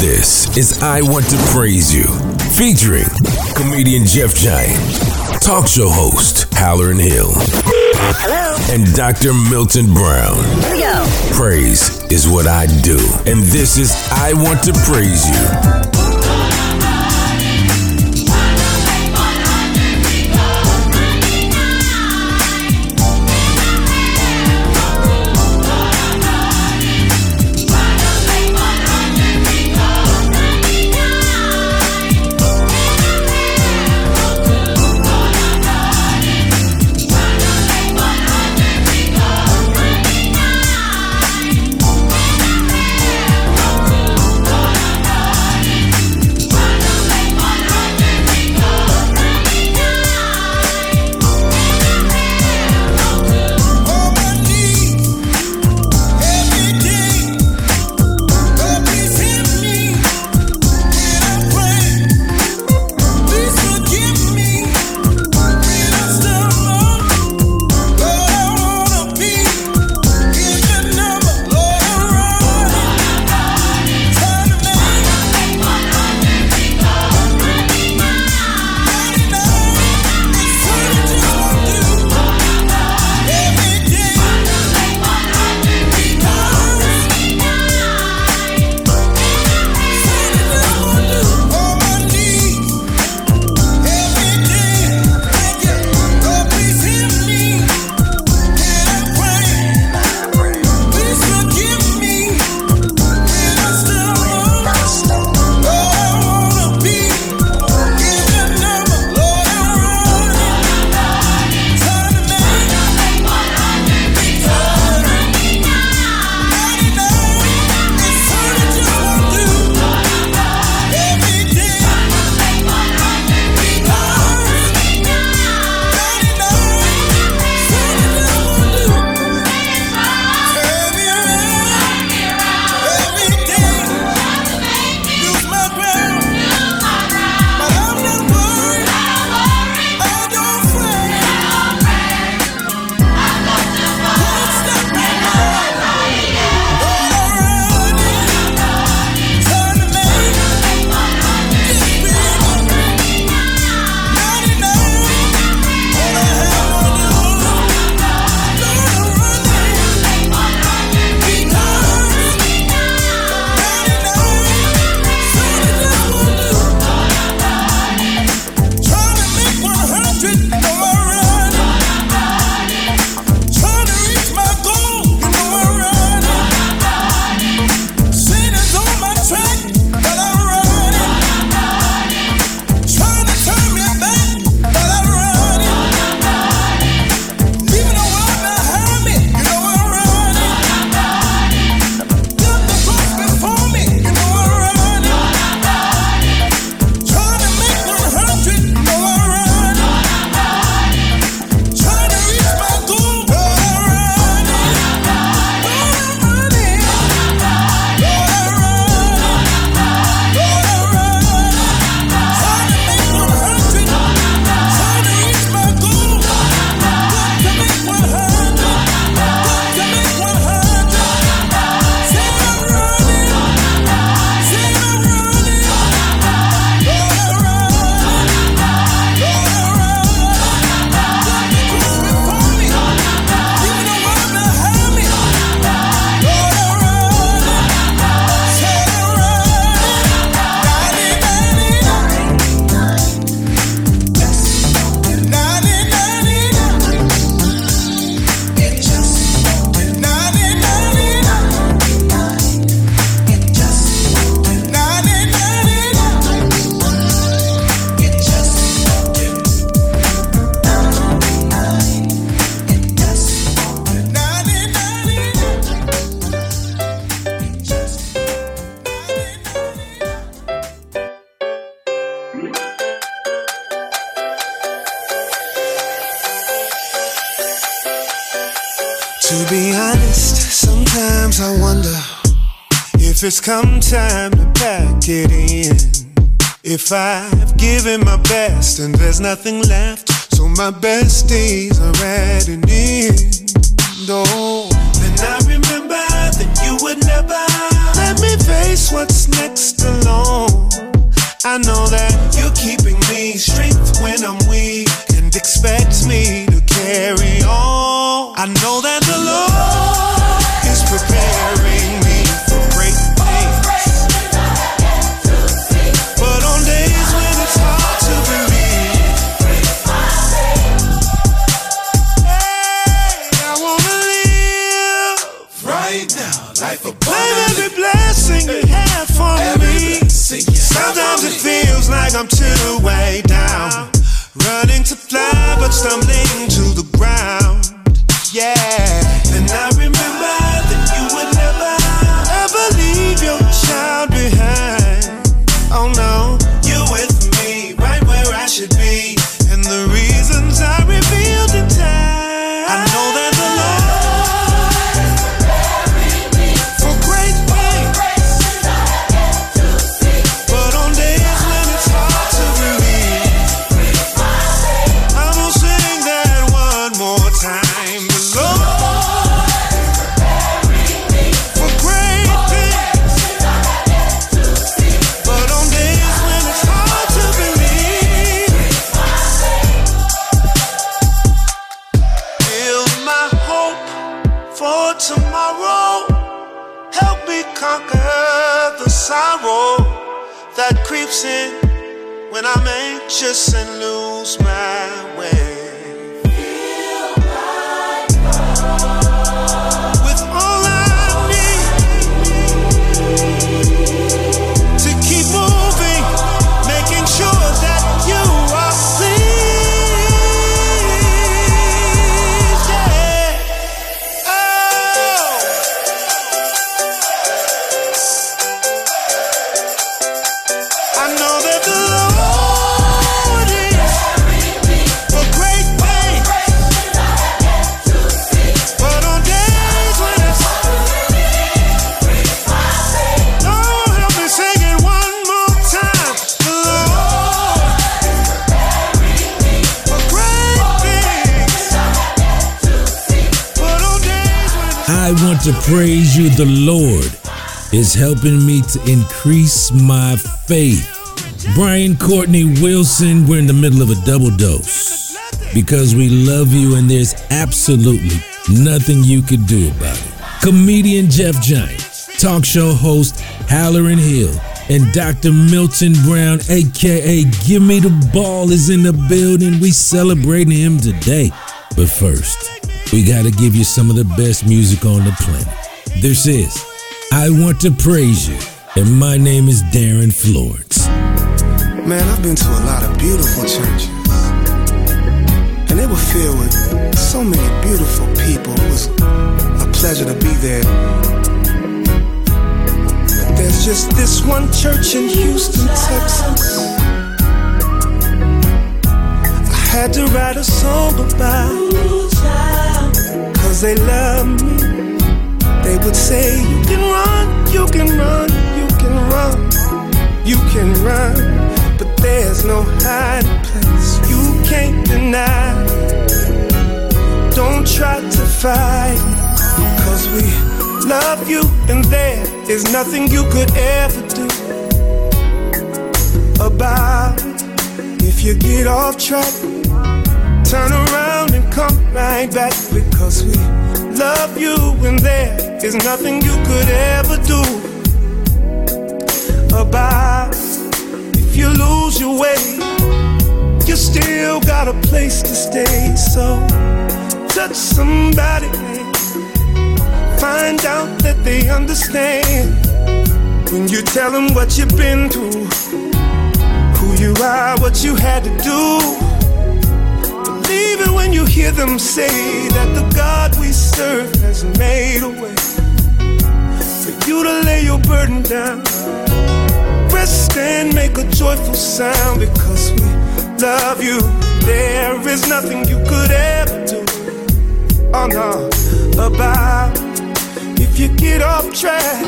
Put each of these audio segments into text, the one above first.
This is I Want to Praise You, featuring comedian Jeff Giant, talk show host Hallerin Hill, Hello. and Dr. Milton Brown. Here we go. Praise is what I do, and this is I Want to Praise You. Come time to pack it in. If I've given my best and there's nothing left, so my best days are at an end. Oh, The Lord is helping me to increase my faith. Brian Courtney Wilson, we're in the middle of a double dose because we love you and there's absolutely nothing you could do about it. Comedian Jeff Giant, talk show host Hallerin Hill, and Dr. Milton Brown, aka Give Me the Ball, is in the building. We celebrating him today. But first, we got to give you some of the best music on the planet. This is I Want to Praise You, and my name is Darin Florence. Man, I've been to a lot of beautiful churches, and they were filled with so many beautiful people. It was a pleasure to be there. There's just this one church in Houston, Texas. I had to write a song about cause they love me. They would say, You can run, you can run, you can run, you can run. But there's no hiding place you can't deny. Don't try to fight, cause we love you, and there is nothing you could ever do about it. If you get off track, turn around and come right back because we love you and there is nothing you could ever do about. If you lose your way you still got a place to stay. So touch somebody find out that they understand. When you tell them what you've been through who you are what you had to do even when you hear them say that the God we serve has made a way for you to lay your burden down, rest and make a joyful sound because we love you. There is nothing you could ever do, oh no, about if you get off track.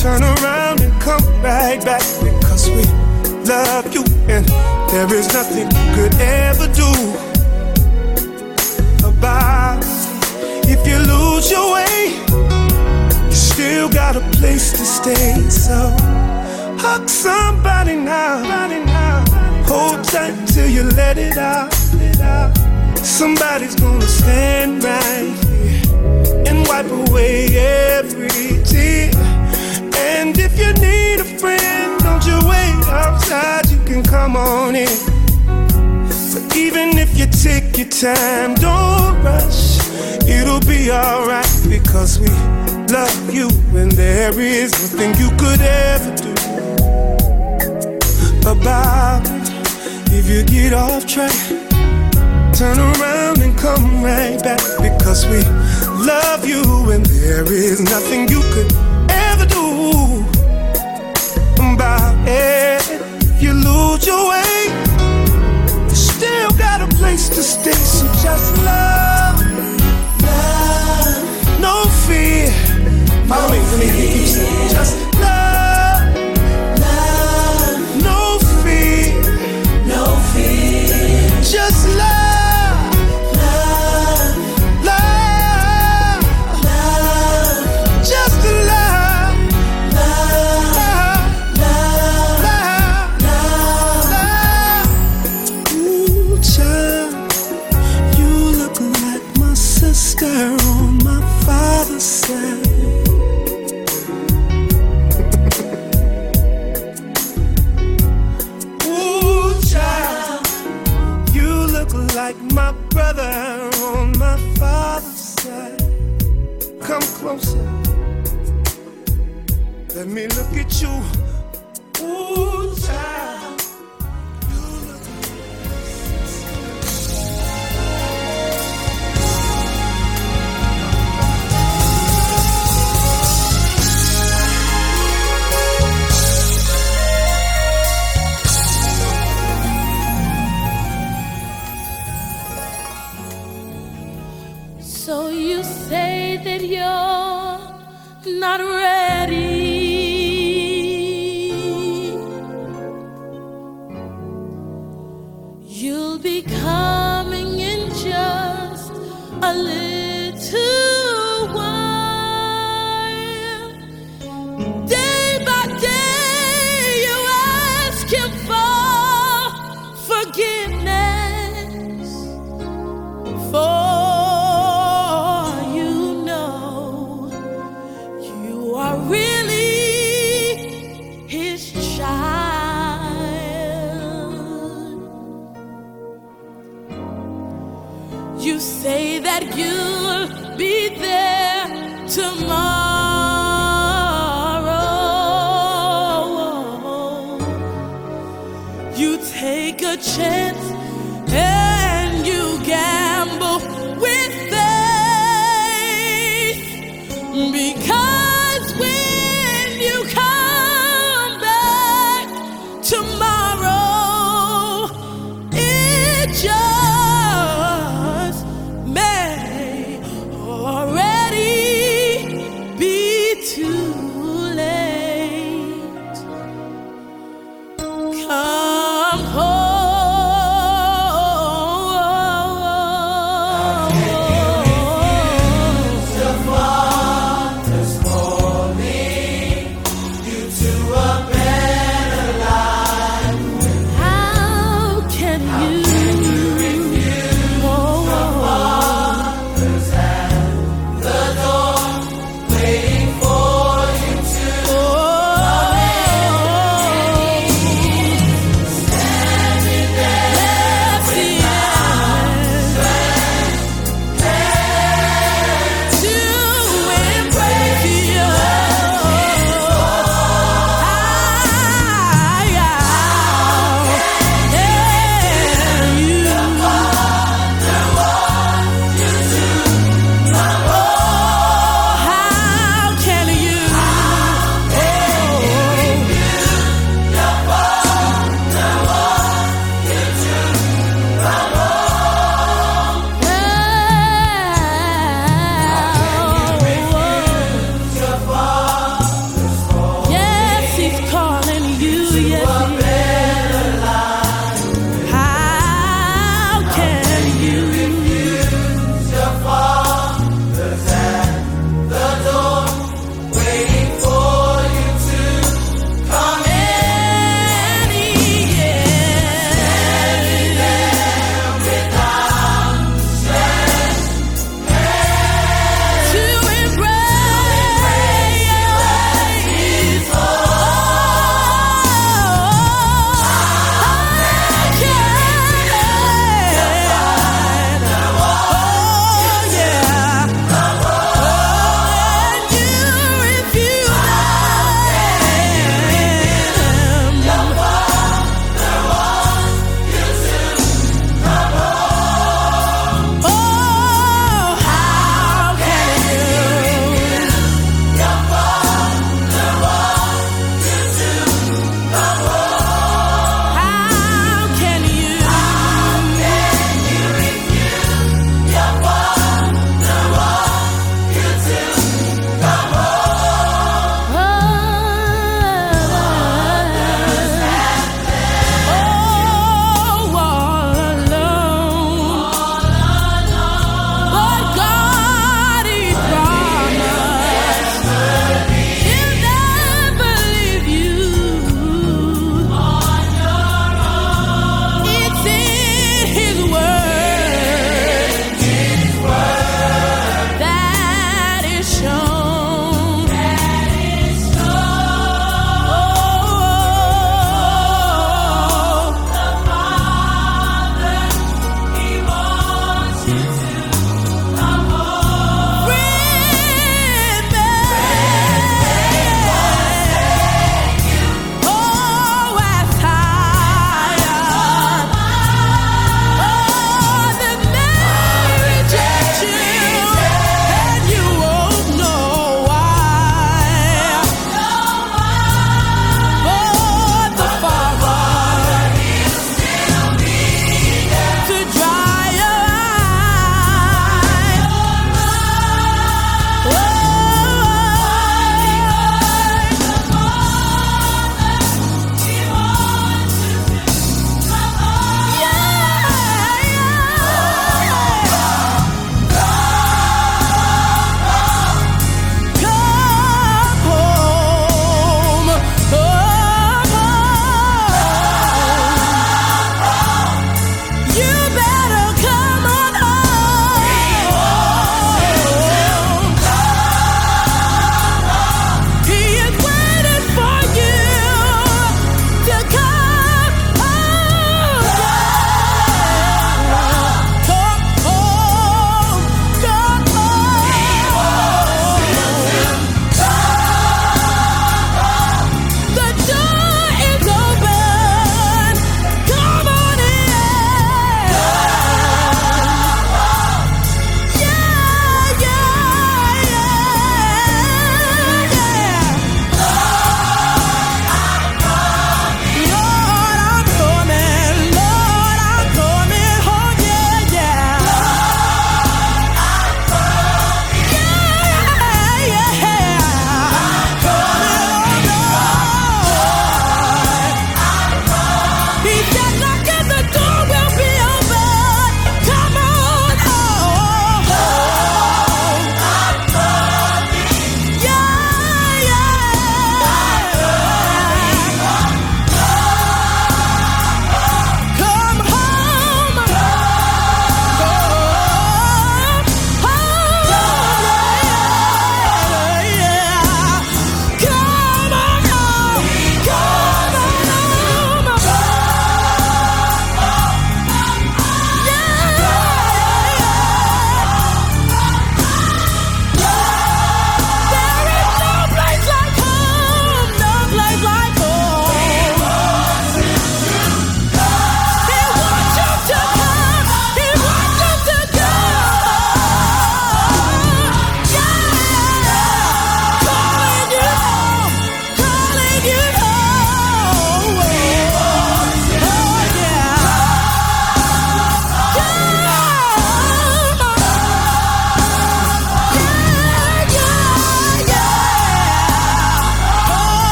Turn around and come right back because we love you and there is nothing you could ever do about. If you lose your way, you still got a place to stay. So hug somebody now. Hold tight till you let it out. Somebody's gonna stand right here and wipe away every tear. And if you need a friend, don't you wait outside, you can come on in. But even if you take your time, don't rush. It'll be alright because we love you, and there is nothing you could ever do about it. If you get off track, turn around and come right back because we love you, and there is nothing you could ever do about it. If you lose your way got a place to stay, so just love, love, no fear. No me, let me hear you say, just love, love, no fear, no fear, just love. closer. Let me look at you. Not ready.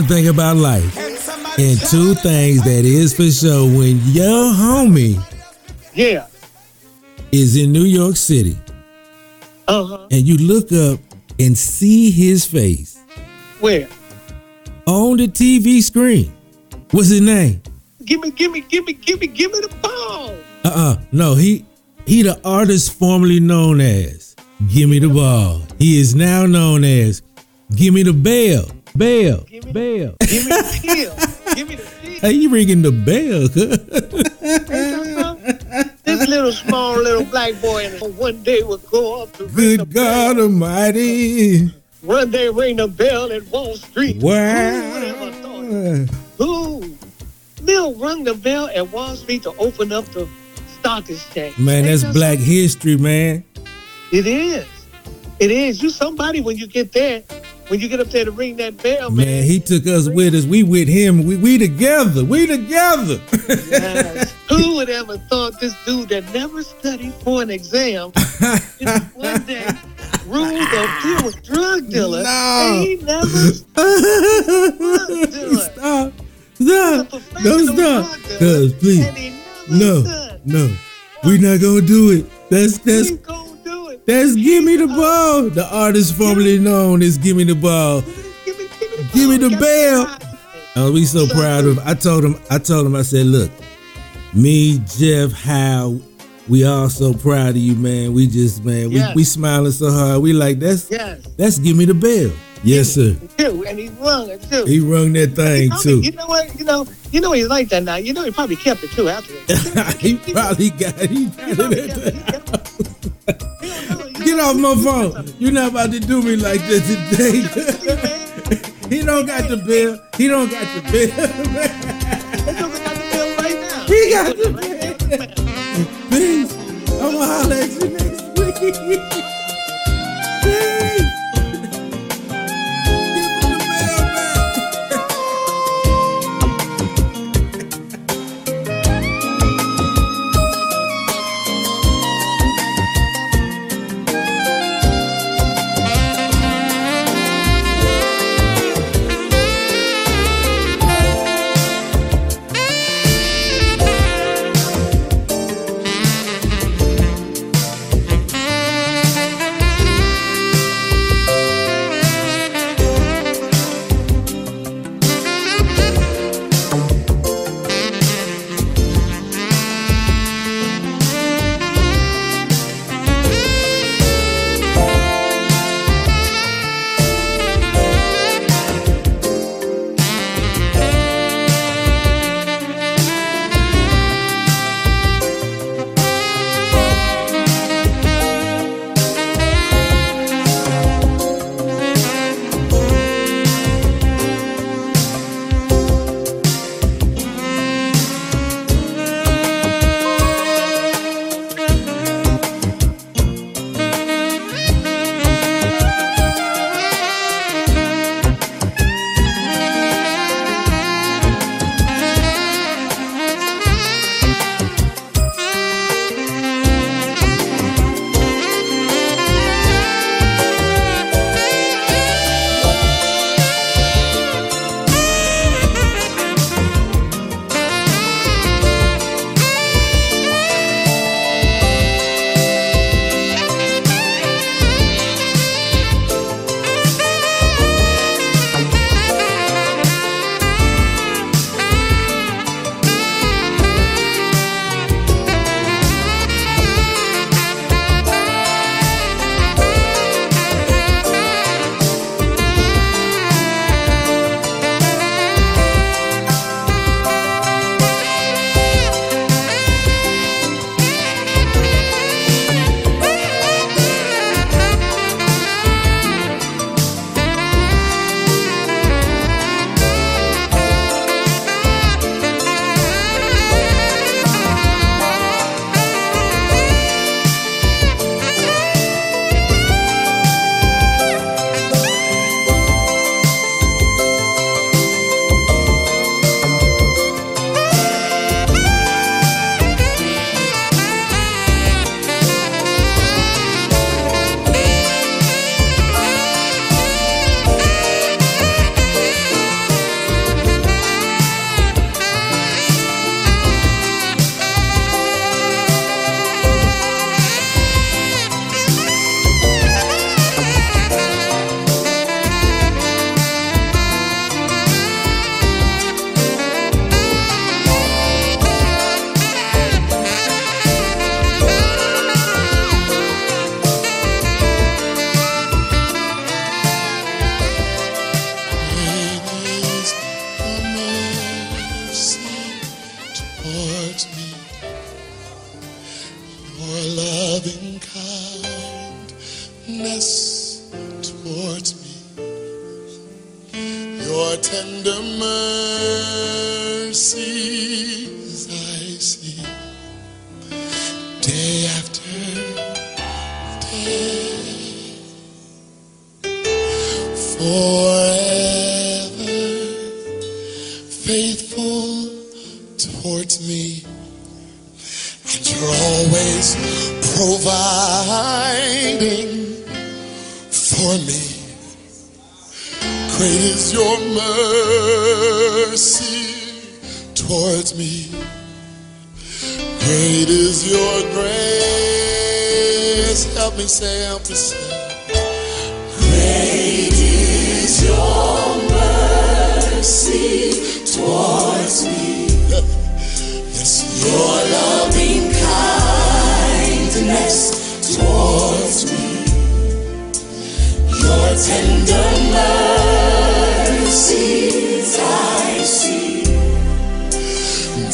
One thing about life, and two things that is for sure. When your homie Yeah. is in New York City, Uh huh. and you look up and see his face Where? on the TV screen, what's his name? Give me, give me, give me, give me, give me the ball. Uh-uh. No, he he the artist formerly known as Gimme the Ball. He is now known as Gimme the Bell. Bell. Give me- Bell. Give me the kill. give me the kill. Hey, you ringing the bell? This little small little black boy one day would go up to ring the Good God bell. Almighty. One day ring the bell at Wall Street. Who would ever thought? Wow. Who? Bill rung the bell at Wall Street to open up the stock exchange. Man, that's black history, man. It is. It is. You somebody when you get there, when you get up there to ring that bell, man. Man, he took us with us. We with him. We, we together. We together. Yes. Who would ever thought this dude that never studied for an exam one day ruled a pure drug dealer? No. He never stop. Stop. a Don't stop. drug dealer, Cuz, please. and he never No. No. We not gonna do it. That's that's that's Gimme the Ball. The artist formerly known as Gimme the Ball. Give me, give me the, Give me ball. the Got bell. Oh, we so proud of him. I told him, I told him, I said, look, me, Jeff, How, we all so proud of you, man. We just, man, we, Yes. we smiling so hard. We like, that's Yes. that's give me the bell. Yes, sir. Too, and he rung it too. He rung that thing Probably- too. You know what? You know, you know he's like that now. You know he probably kept it too afterwards. he probably got he You got know he it. kept it. Get off my phone. You're not about to do me like this today. he don't got the bill. He don't got the bill. he got the bill right now. He got the Right there. Peace. I'm gonna holler at you next week. Peace. mercy towards me. Great is your grace. Help me say, help me say. Great is your mercy towards me. yes, your loving kindness towards me. Your tender mercy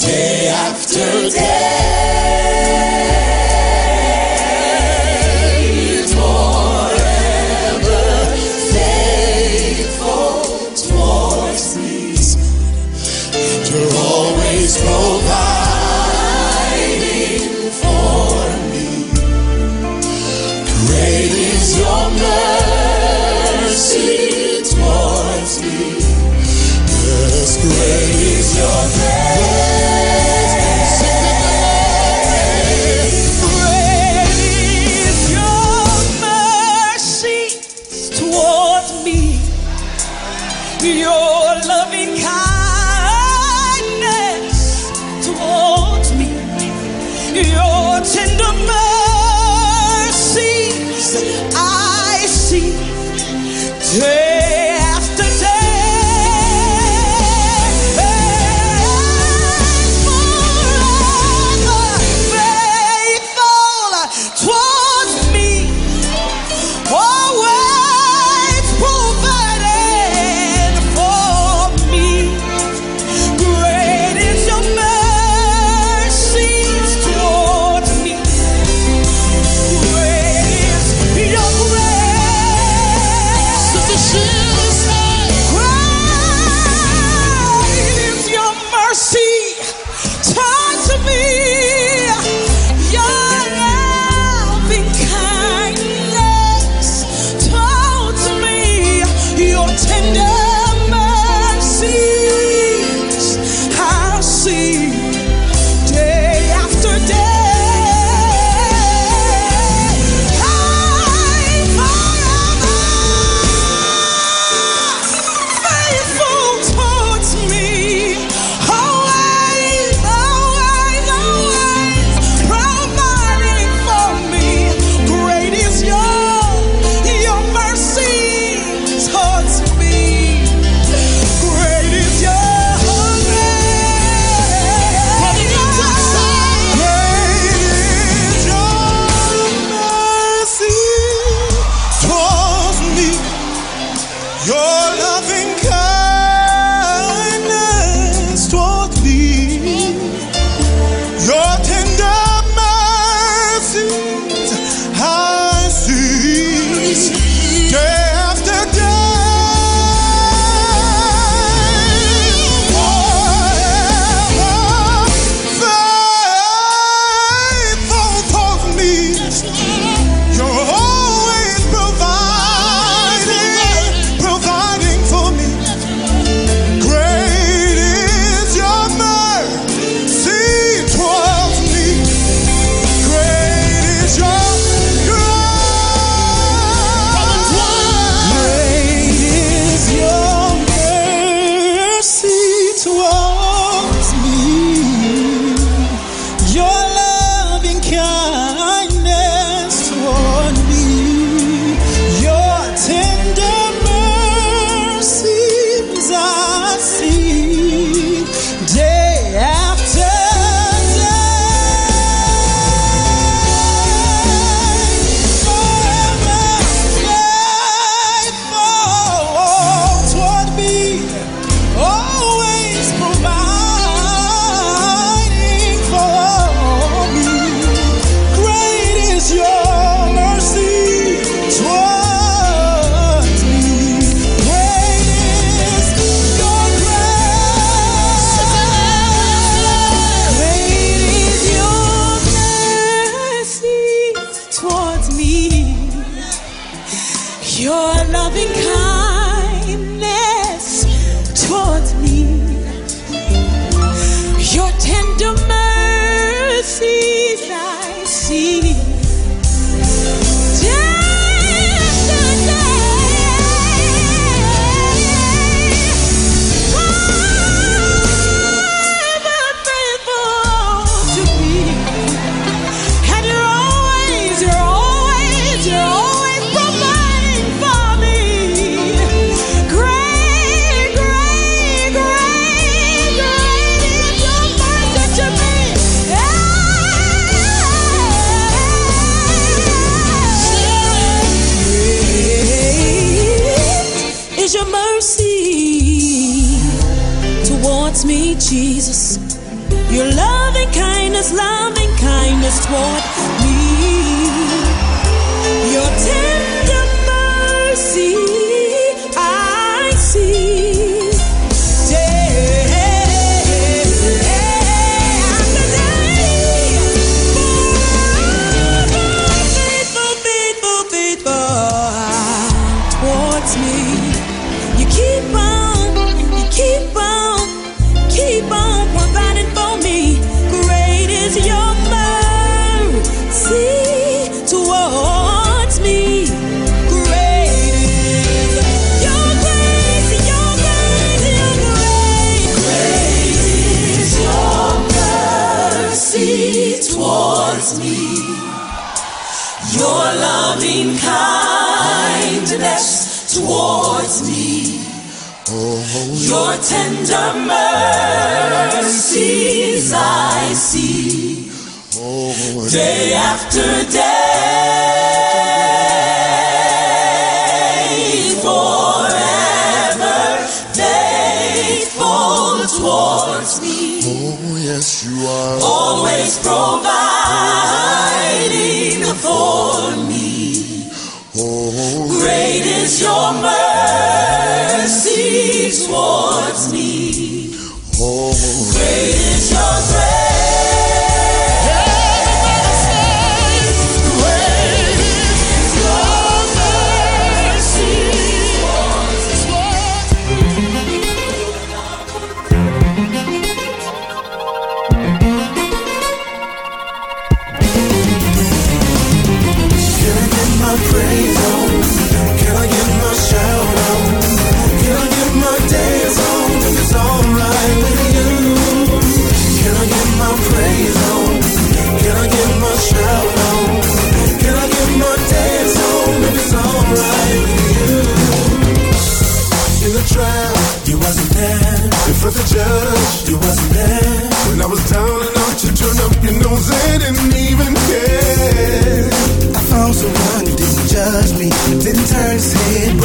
day after day. squad tender mercies I see day after day. didn't even care. I found someone who didn't judge me, didn't turn his head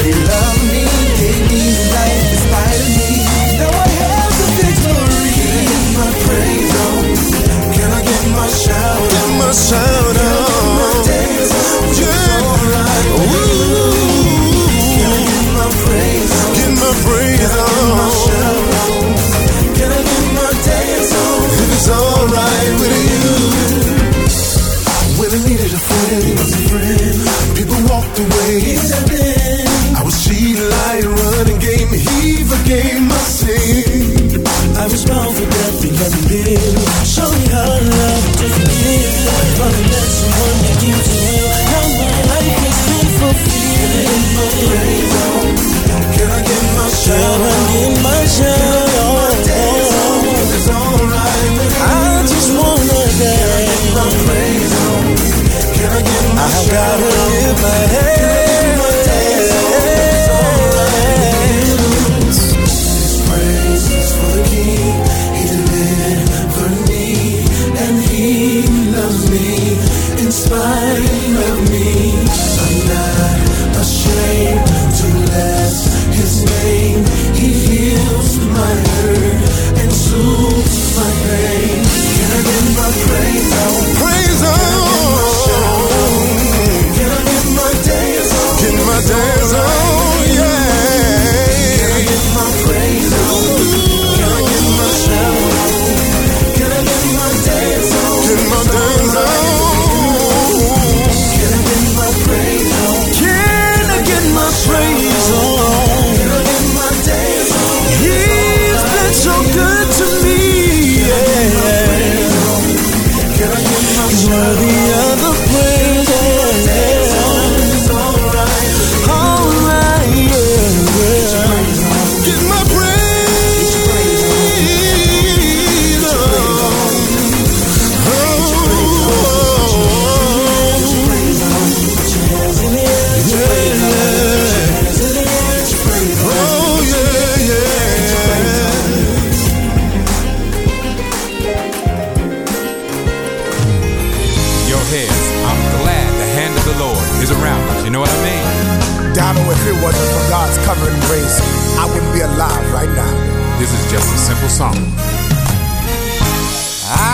song.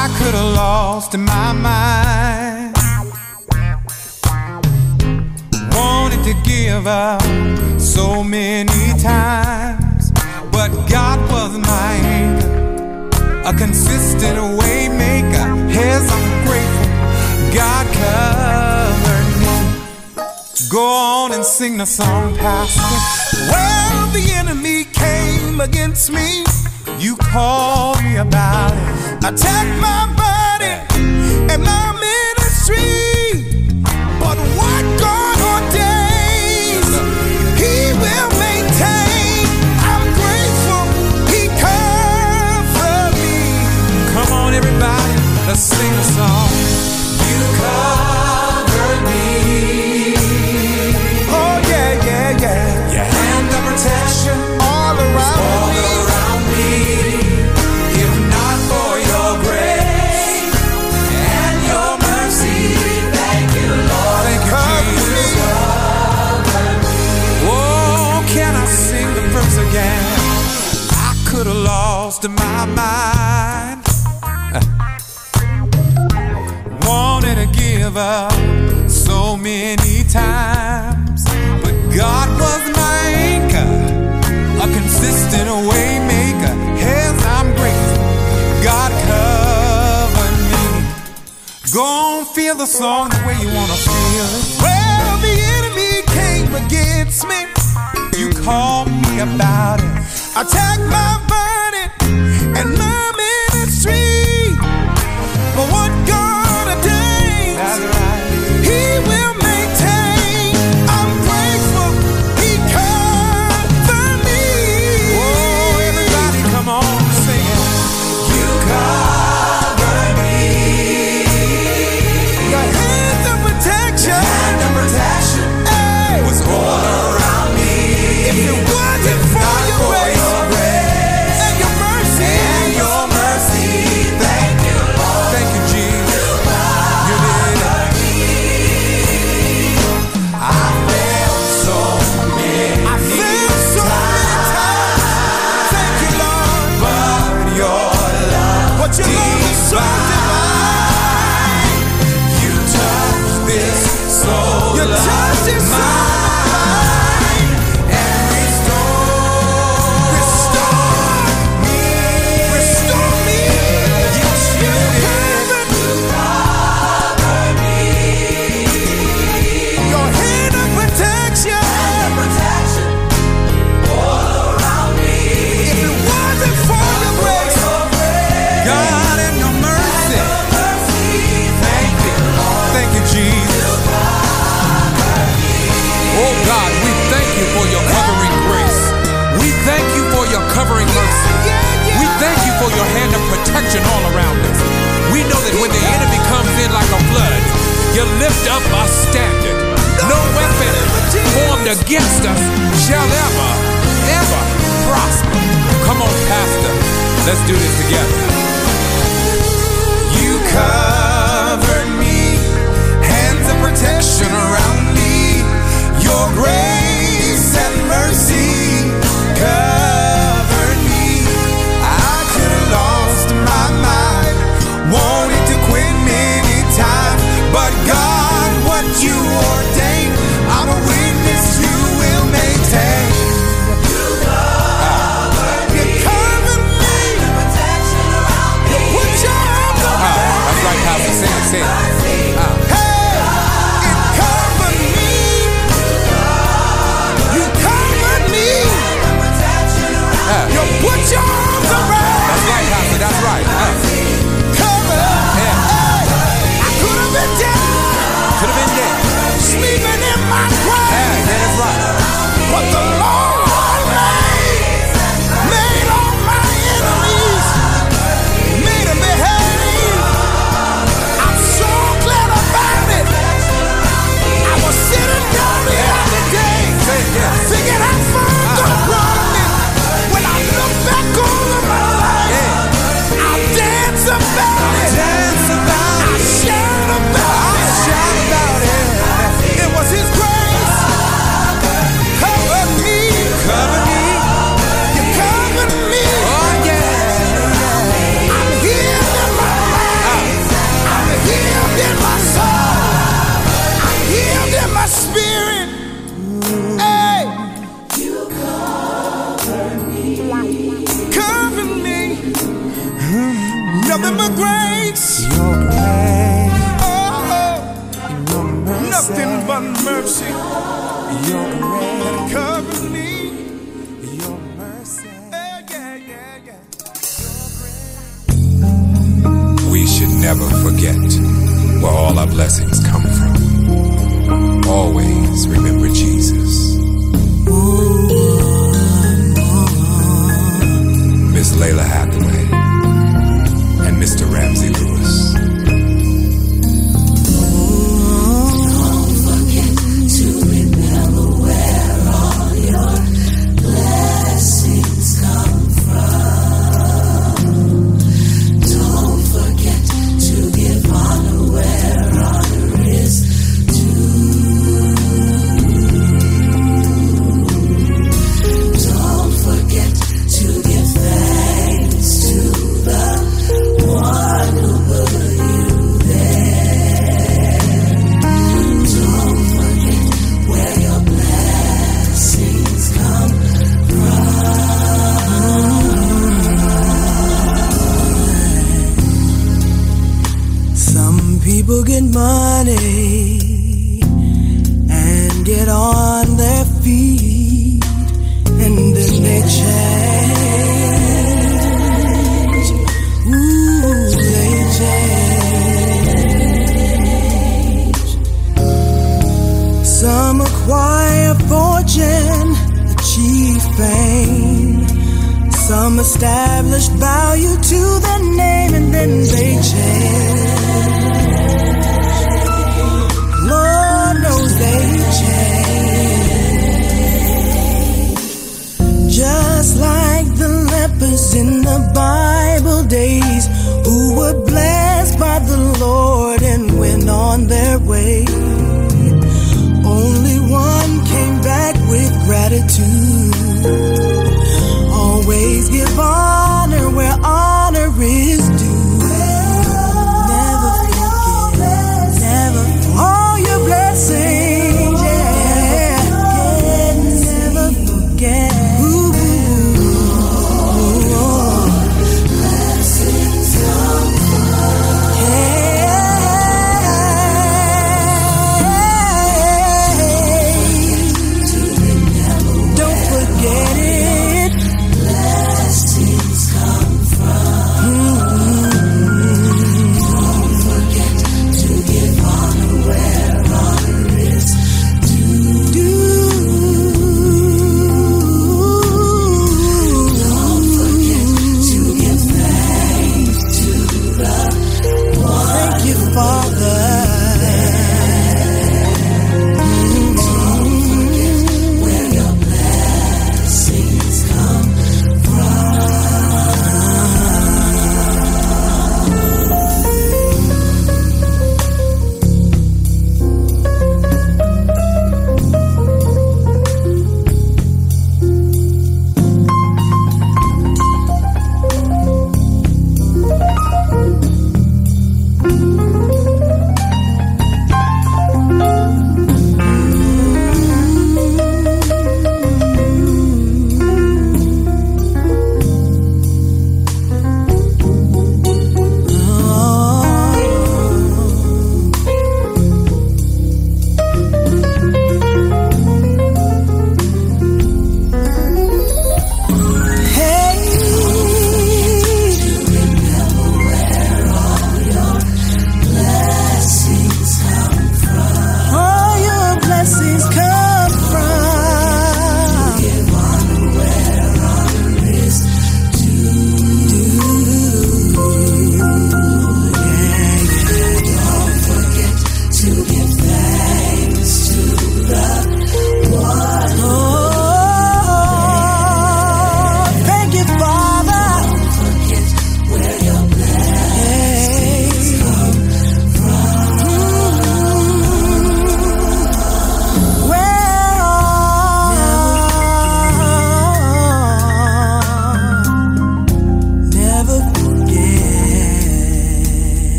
I could have lost in my mind. Wanted to give up so many times, but God was my anchor, a consistent way maker. Yes, I'm grateful. God covered me. Go on and sing the song, Pastor. Well, the enemy came against me I take my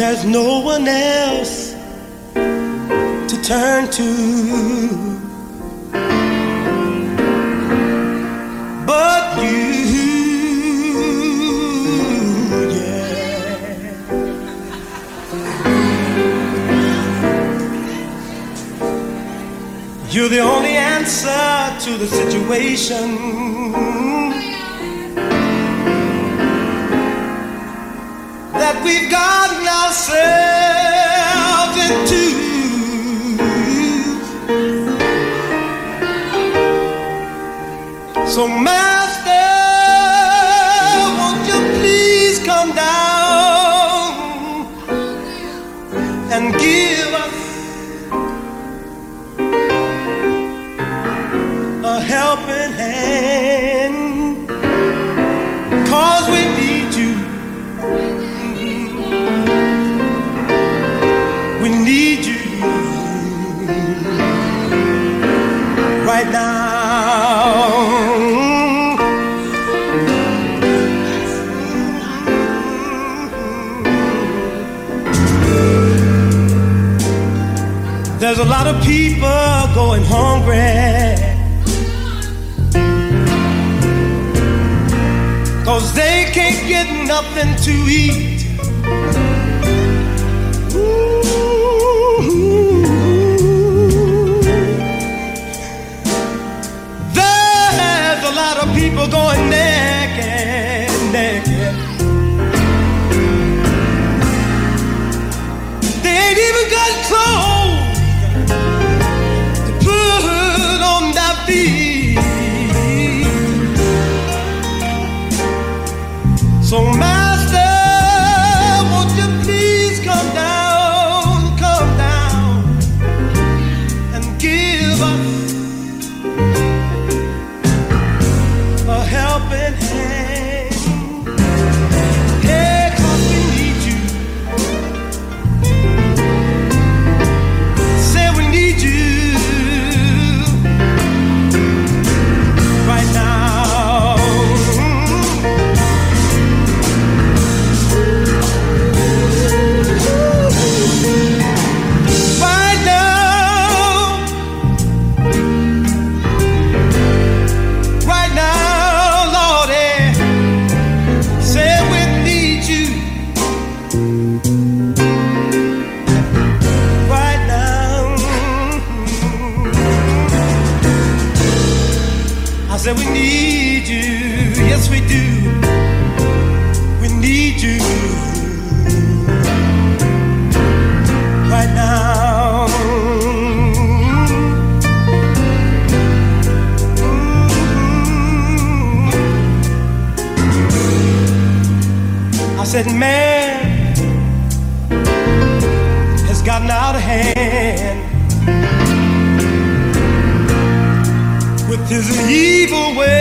There's no one else to turn to. But you, yeah. You're the only answer to the situation. that we've got ourselves into so master won't you please come down and give lot of people going hungry. Cause they can't get nothing to eat. is an evil way.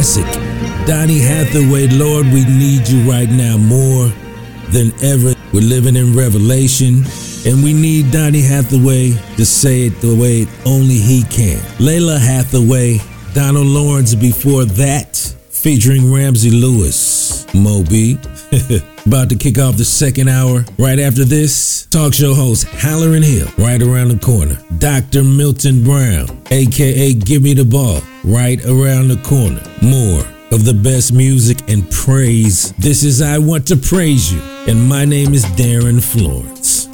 Classic. Donny Hathaway, Lord, we need you right now more than ever. We're living in Revelation, and we need Donny Hathaway to say it the way only he can. Lalah Hathaway, Donald Lawrence before that, featuring Ramsey Lewis, Moby. About to kick off the second hour. Right after this, talk show host Hallerin Hill, right around the corner. Dr. Milton Brown, aka Give Me the Ball, right around the corner. More of the best music and praise. This is I Want to Praise You, and my name is Darin Florence.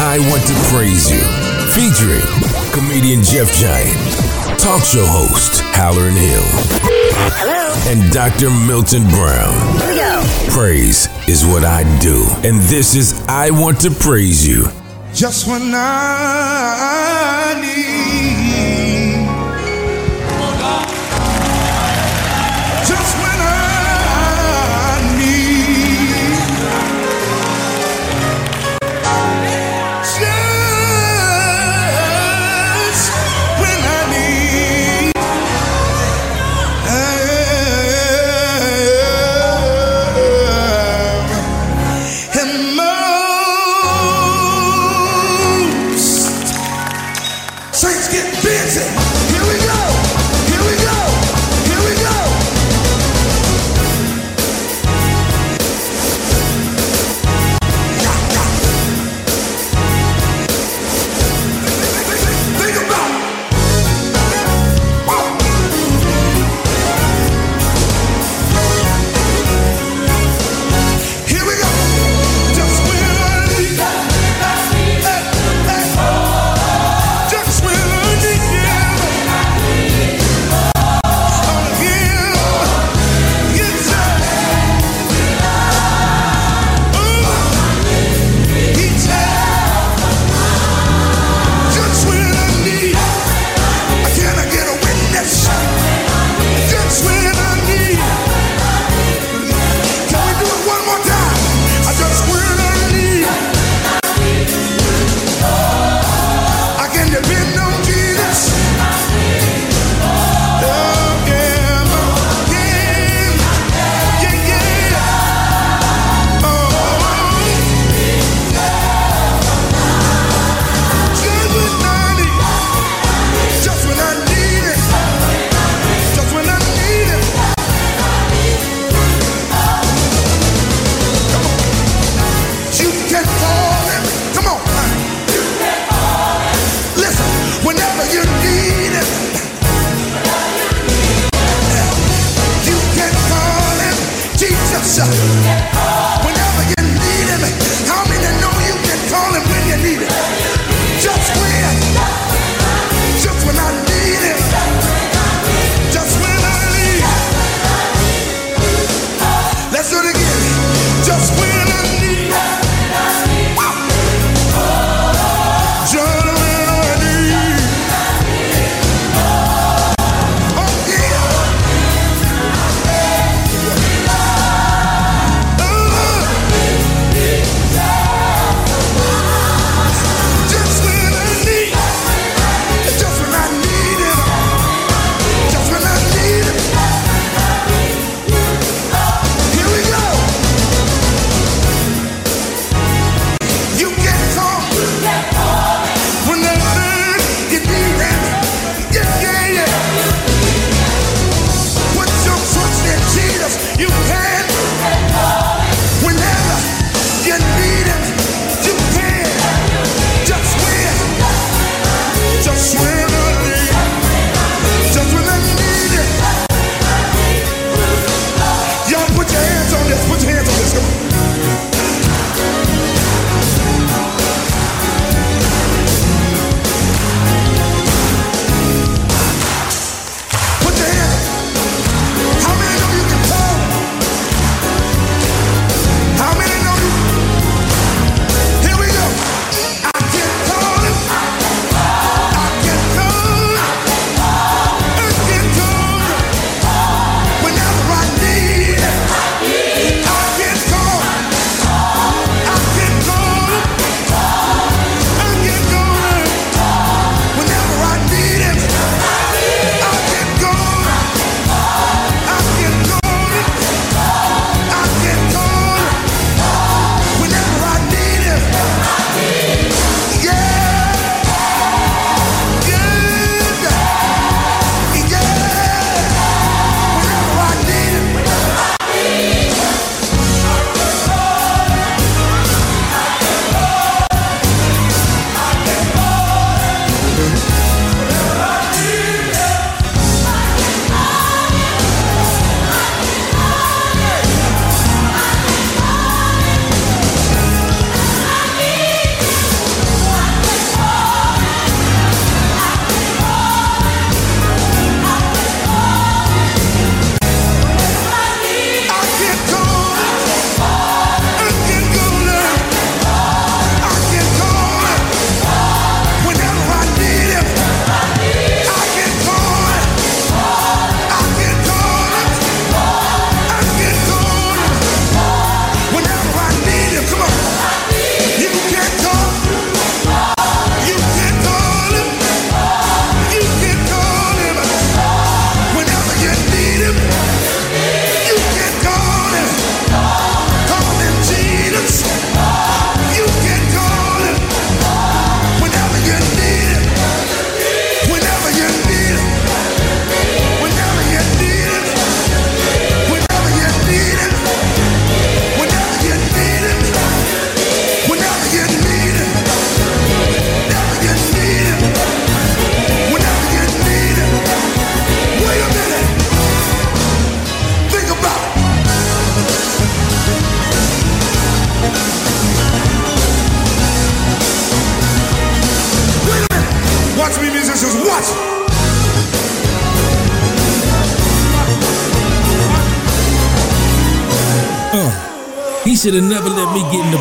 I Want to Praise You, featuring comedian Jeff Giant, talk show host Hallerin Hill, Hello. and Dr. Milton Brown. Here we go. Praise is what I do, and this is I Want to Praise You. Just when I need.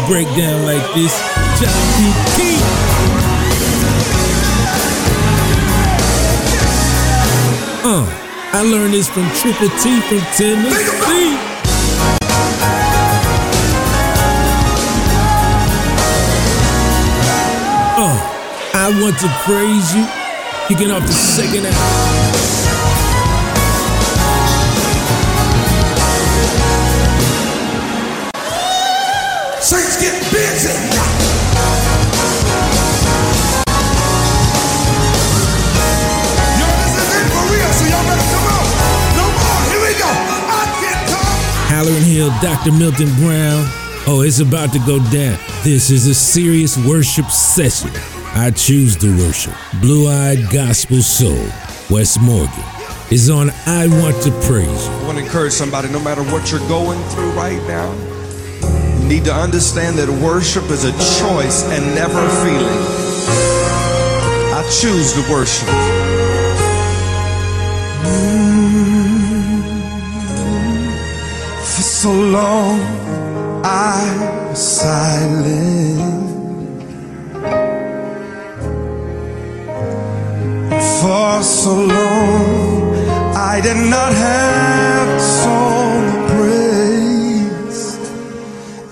Breakdown like this. Key. Uh, I learned this from Triple T from Tennessee. Uh, I want to praise you. You get off the second half. Hill, Dr. Milton Brown. Oh, it's about to go down. This is a serious worship session. I choose to worship. Blue Eyed Gospel Soul, Wes Morgan, is on I Want to Praise You. I want to encourage somebody no matter what you're going through right now, you need to understand that worship is a choice and never a feeling. I choose to worship. So long I was silent. For so long I did not have a song of praise.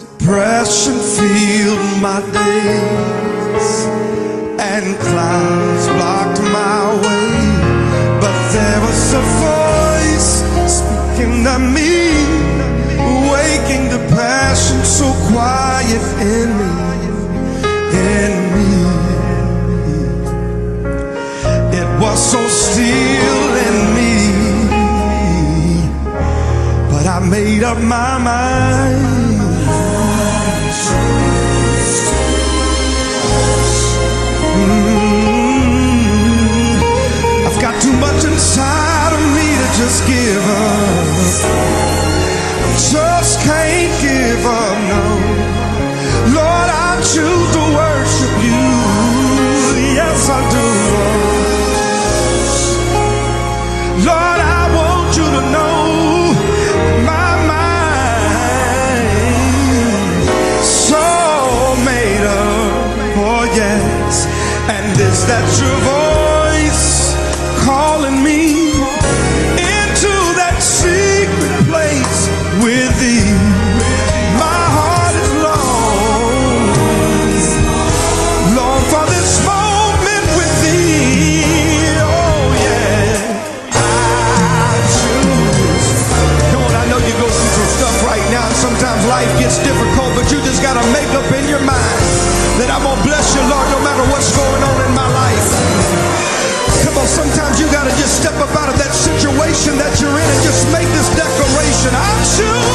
Depression filled my days and clouds blocked my way. But there was a voice speaking to me, the passion so quiet in me, in me. It was so still in me, but I made up my mind. Mm. I've got too much inside of me to just give up. Just can't give up, no. Lord, I choose to worship you. Yes, I do. Lord, I want you to know my mind so made up. Oh, yes. And is that your situation that you're in and just make this declaration. I choose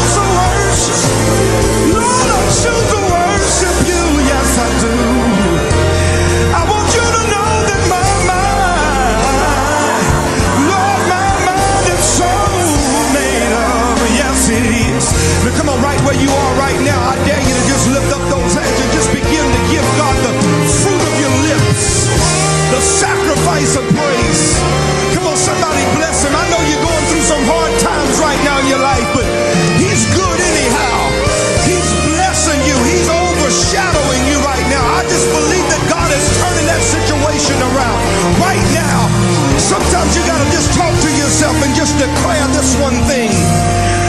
declare this one thing.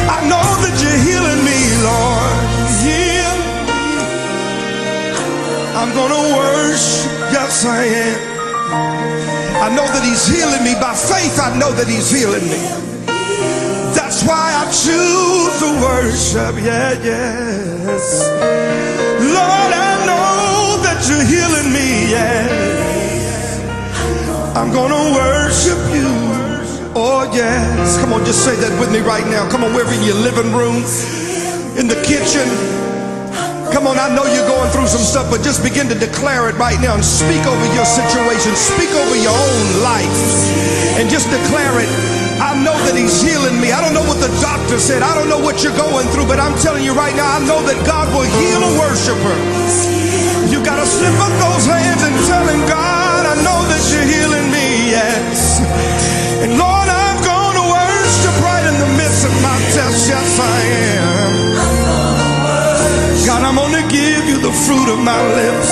I know that you're healing me, Lord. Heal. I'm gonna worship. Yes, I am. I know that He's healing me. By faith, I know that He's healing me. That's why I choose to worship. Yeah, yes. Lord, I know that you're healing me. Yeah. I'm gonna worship you. Oh, yes. Come on, just say that with me right now. Come on, wherever in your living room, in the kitchen. Come on, I know you're going through some stuff, but just begin to declare it right now and speak over your situation. Speak over your own life and just declare it. I know that He's healing me. I don't know what the doctor said. I don't know what you're going through, but I'm telling you right now, I know that God will heal a worshiper. You got to slip up those hands and tell Him, God, I know that you're fruit of my lips.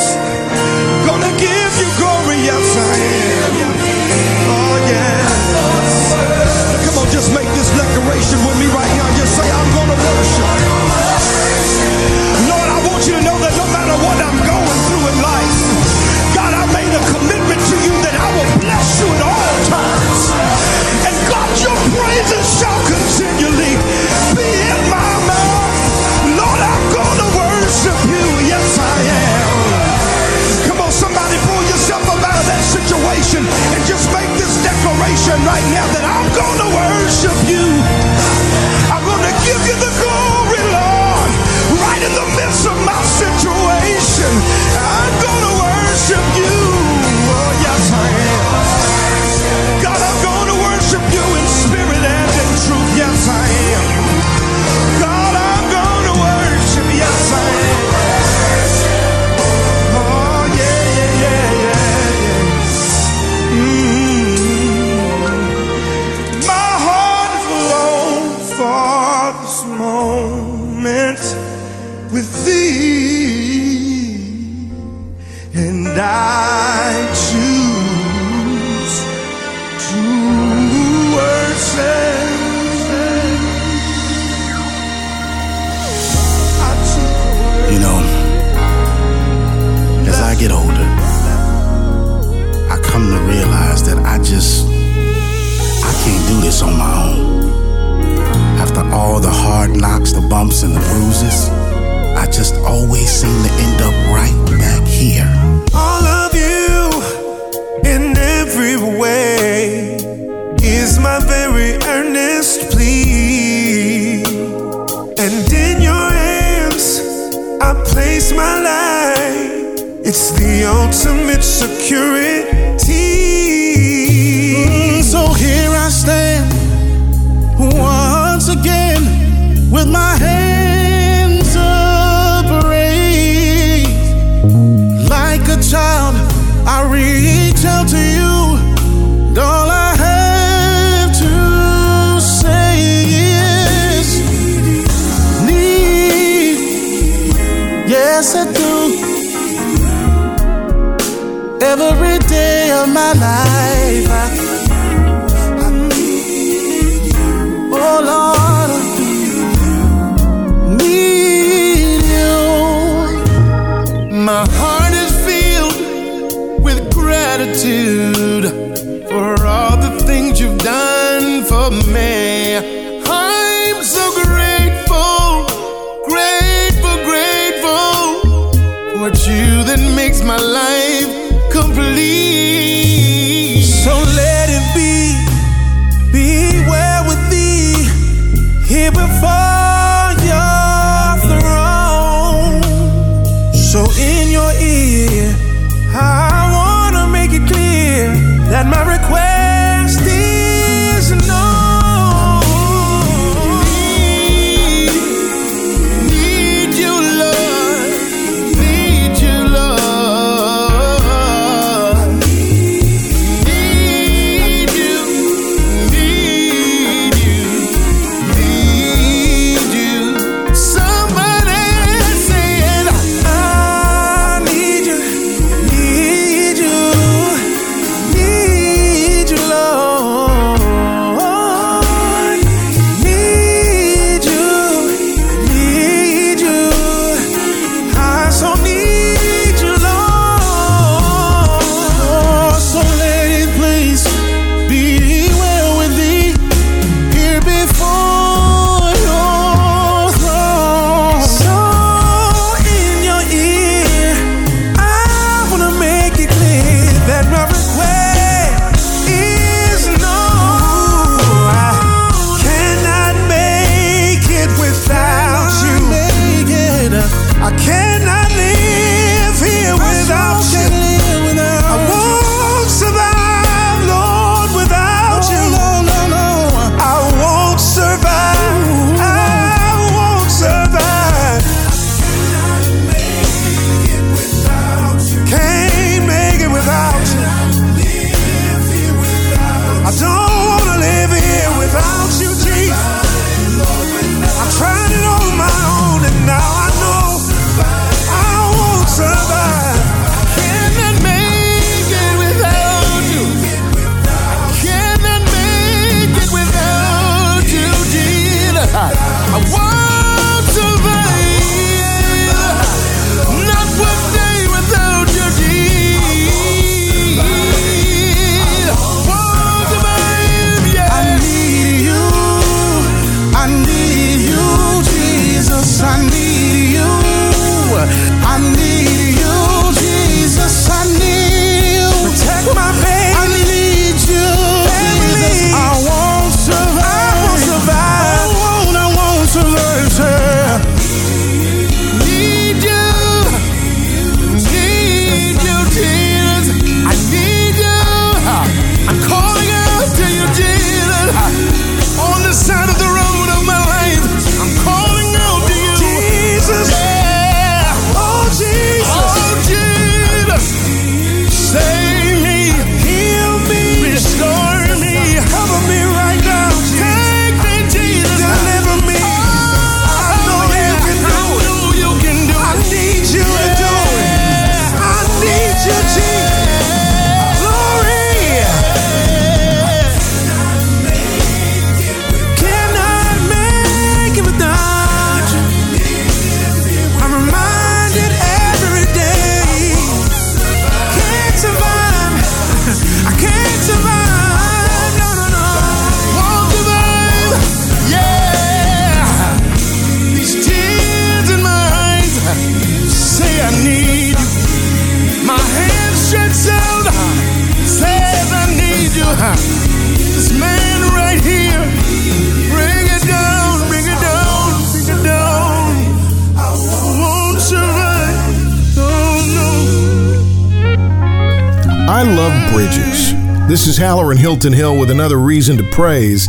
Hallerin Hill with another reason to praise.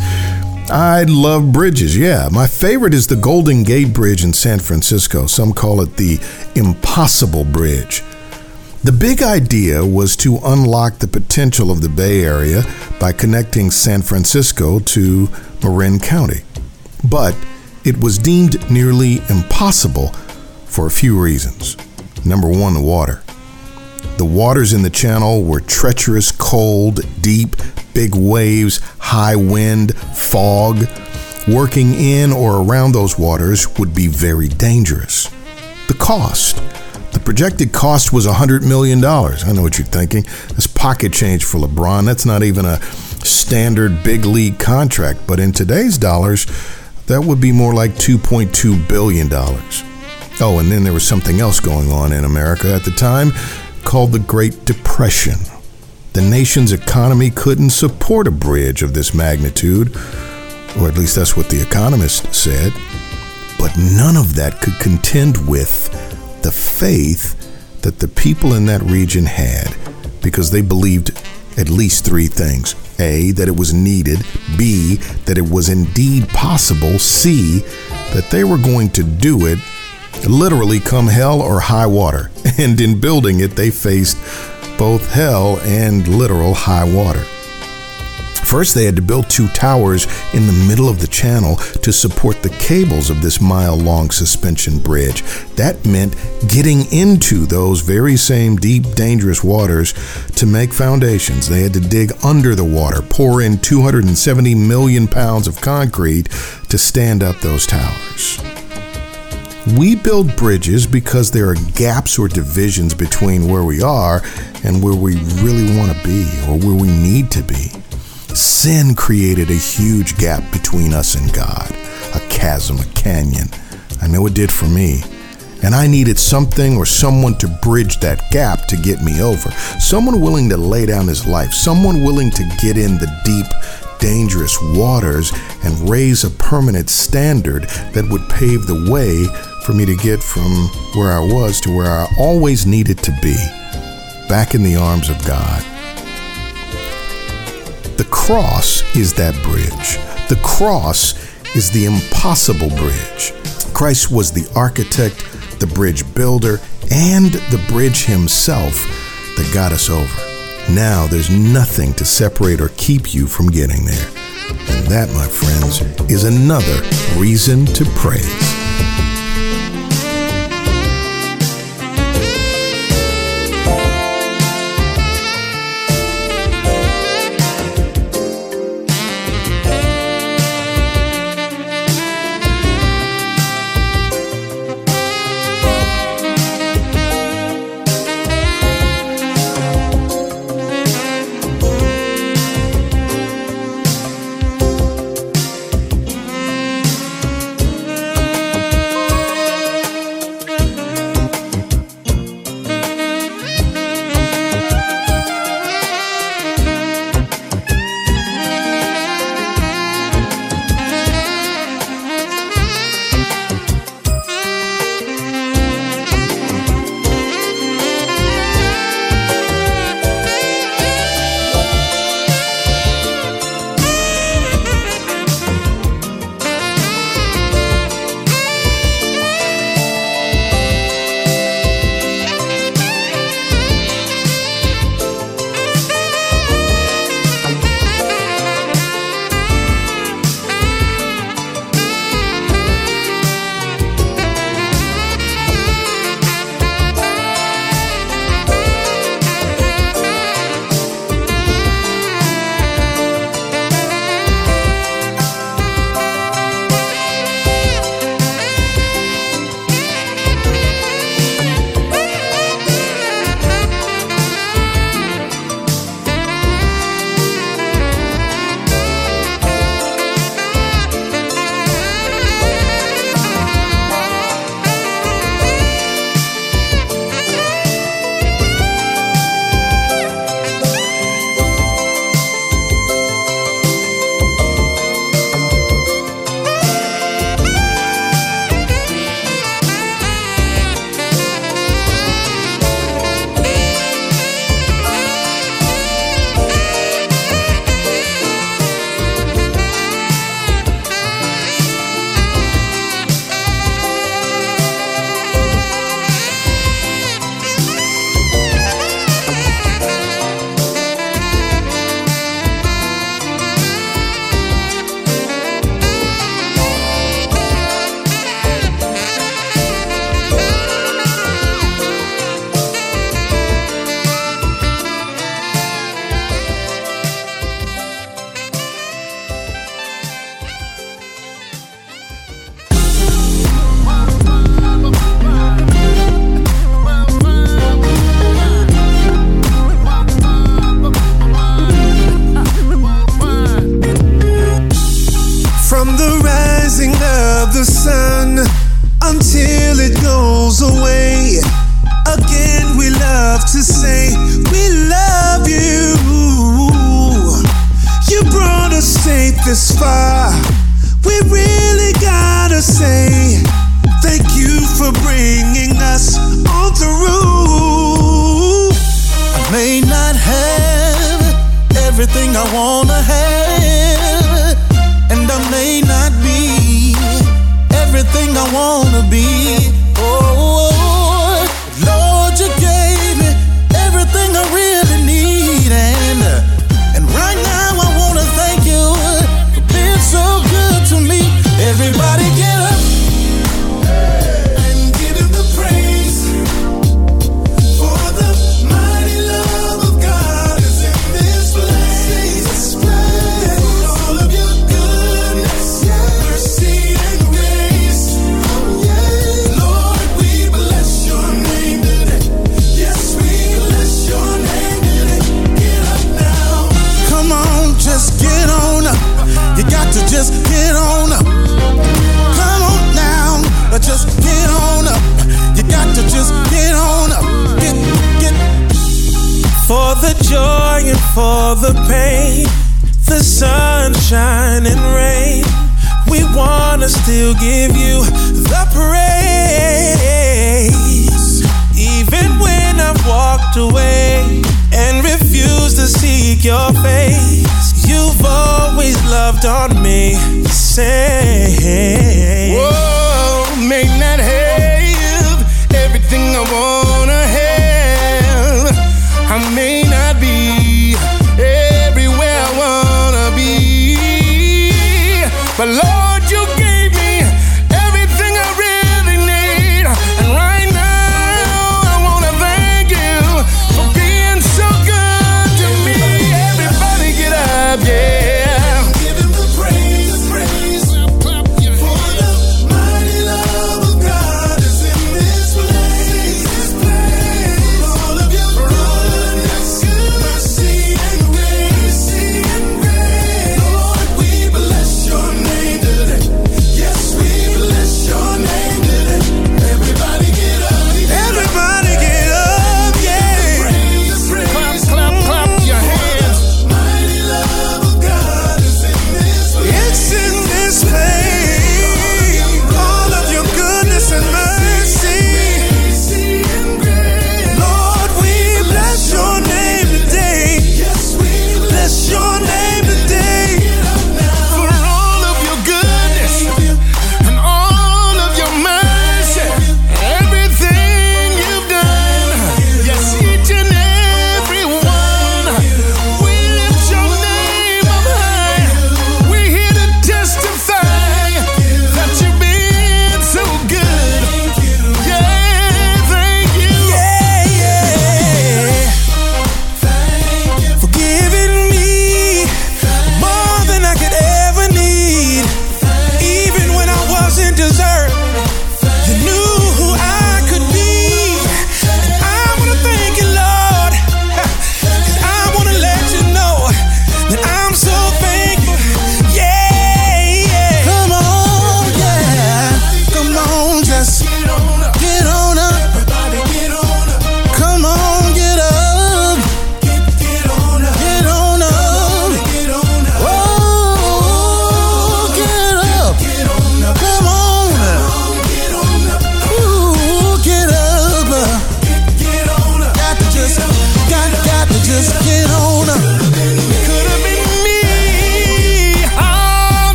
I love bridges, yeah. My favorite is the Golden Gate Bridge in San Francisco. Some call it the Impossible Bridge. The big idea was to unlock the potential of the Bay Area by connecting San Francisco to Marin County. But it was deemed nearly impossible for a few reasons. Number one, the water. The waters in the channel were treacherous, cold, deep, big waves, high wind, fog. Working in or around those waters would be very dangerous. The cost. The projected cost was $100 million. I know what you're thinking. That's pocket change for LeBron. That's not even a standard big league contract. But in today's dollars, that would be more like $2.2 billion. Oh, and then there was something else going on in America at the time called the Great Depression. The nation's economy couldn't support a bridge of this magnitude, or at least that's what the economist said. But none of that could contend with the faith that the people in that region had because they believed at least three things A, that it was needed, B, that it was indeed possible, C, that they were going to do it literally come hell or high water. And in building it, they faced both hell and literal high water. First, they had to build two towers in the middle of the channel to support the cables of this mile long suspension bridge. That meant getting into those very same deep, dangerous waters to make foundations. They had to dig under the water, pour in 270 million pounds of concrete to stand up those towers. We build bridges because there are gaps or divisions between where we are and where we really want to be or where we need to be. Sin created a huge gap between us and God, a chasm, a canyon. I know it did for me. And I needed something or someone to bridge that gap to get me over. Someone willing to lay down his life, someone willing to get in the deep, dangerous waters and raise a permanent standard that would pave the way for me to get from where I was to where I always needed to be back in the arms of God. The cross is that bridge. The cross is the impossible bridge. Christ was the architect, the bridge builder, and the bridge himself that got us over. Now there's nothing to separate or keep you from getting there. And that, my friends, is another reason to praise.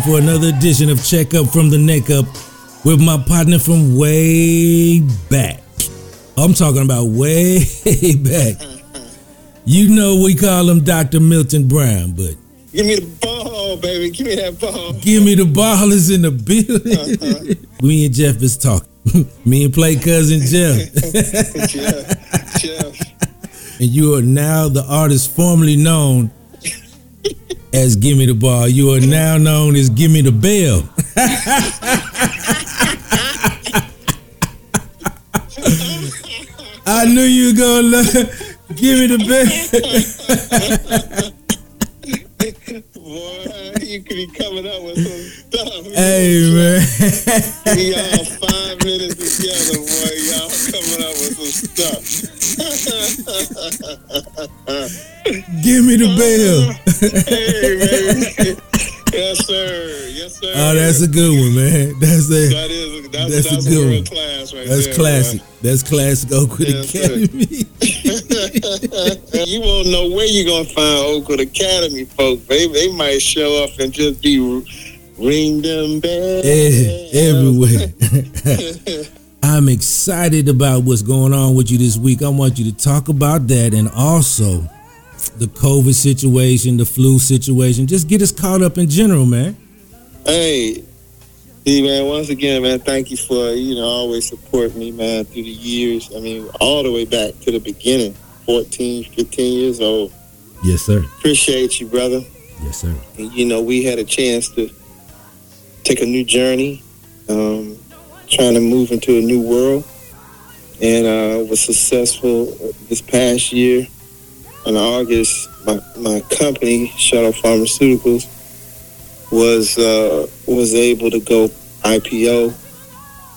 Time for another edition of Check Up from the Neck Up with my partner from way back. I'm talking about way back. You know we call him Dr. Milton Brown, but Give me the ball, baby. Give me that ball. give me the ball is in the building. Uh-huh. Me and Jeff is talking. Me and play cousin Jeff. Jeff, Jeff. and you are now the artist formerly known as Give Me the Ball. You are now known as Give Me the Bell. I knew you were gonna love Give Me the Bell. Boy, you could be coming up with some stuff. hey man. Y'all five minutes together, boy. Y'all coming up with some stuff. Give me the uh, bell. hey, baby. Yes, sir. Yes, sir. Oh, that's a good one, man. That's a That is that's, that's, that's, a good real one. class right that's there, classic. That's classic Oakwood Yes. Academy. you won't know where you're gonna find Oakwood Academy folks. They they might show up and just be ring them bells. Everywhere. I'm excited about what's going on with you this week. I want you to talk about that and also the COVID situation, the flu situation. Just get us caught up in general, man. Hey, see, man. Once again, man. Thank you for you know always supporting me, man, through the years. I mean, all the way back to the beginning, 14, 15 years old. Yes, sir. Appreciate you, brother. Yes, sir. And, you know, we had a chance to take a new journey, um, trying to move into a new world, and uh, was successful this past year. In August, my, my company, Shuttle Pharmaceuticals, was uh, was able to go IPO.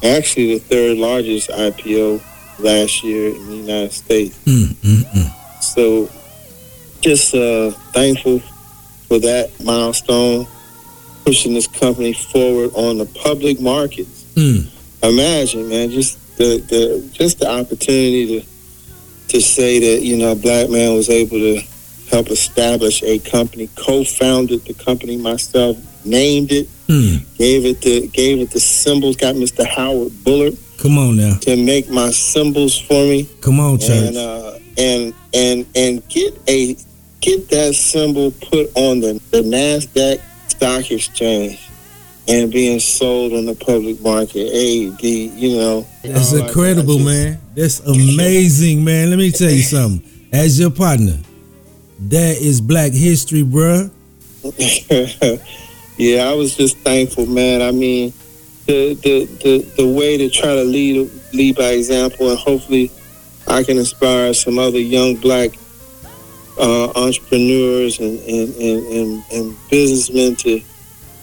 Actually, the third largest IPO last year in the United States. Mm, mm, mm. So, just uh, thankful for that milestone, pushing this company forward on the public markets. Mm. Imagine, man, just the, the just the opportunity to to say that you know a black man was able to help establish a company, co-founded the company myself, named it, Mm. gave it the gave it the symbols, got Mr. Howard Bullard Come on now. to make my symbols for me Come on, church. and uh, and and and get a get that symbol put on the, the Nasdaq Stock Exchange and being sold on the public market. Hey, the you know That's oh, I- incredible, just- man. That's amazing, man. Let me tell you something. As your partner, that is Black History, bruh. yeah, I was just thankful, man. I mean, the the the, the way to try to lead lead by example, and hopefully, I can inspire some other young black uh, entrepreneurs and and, and, and and businessmen to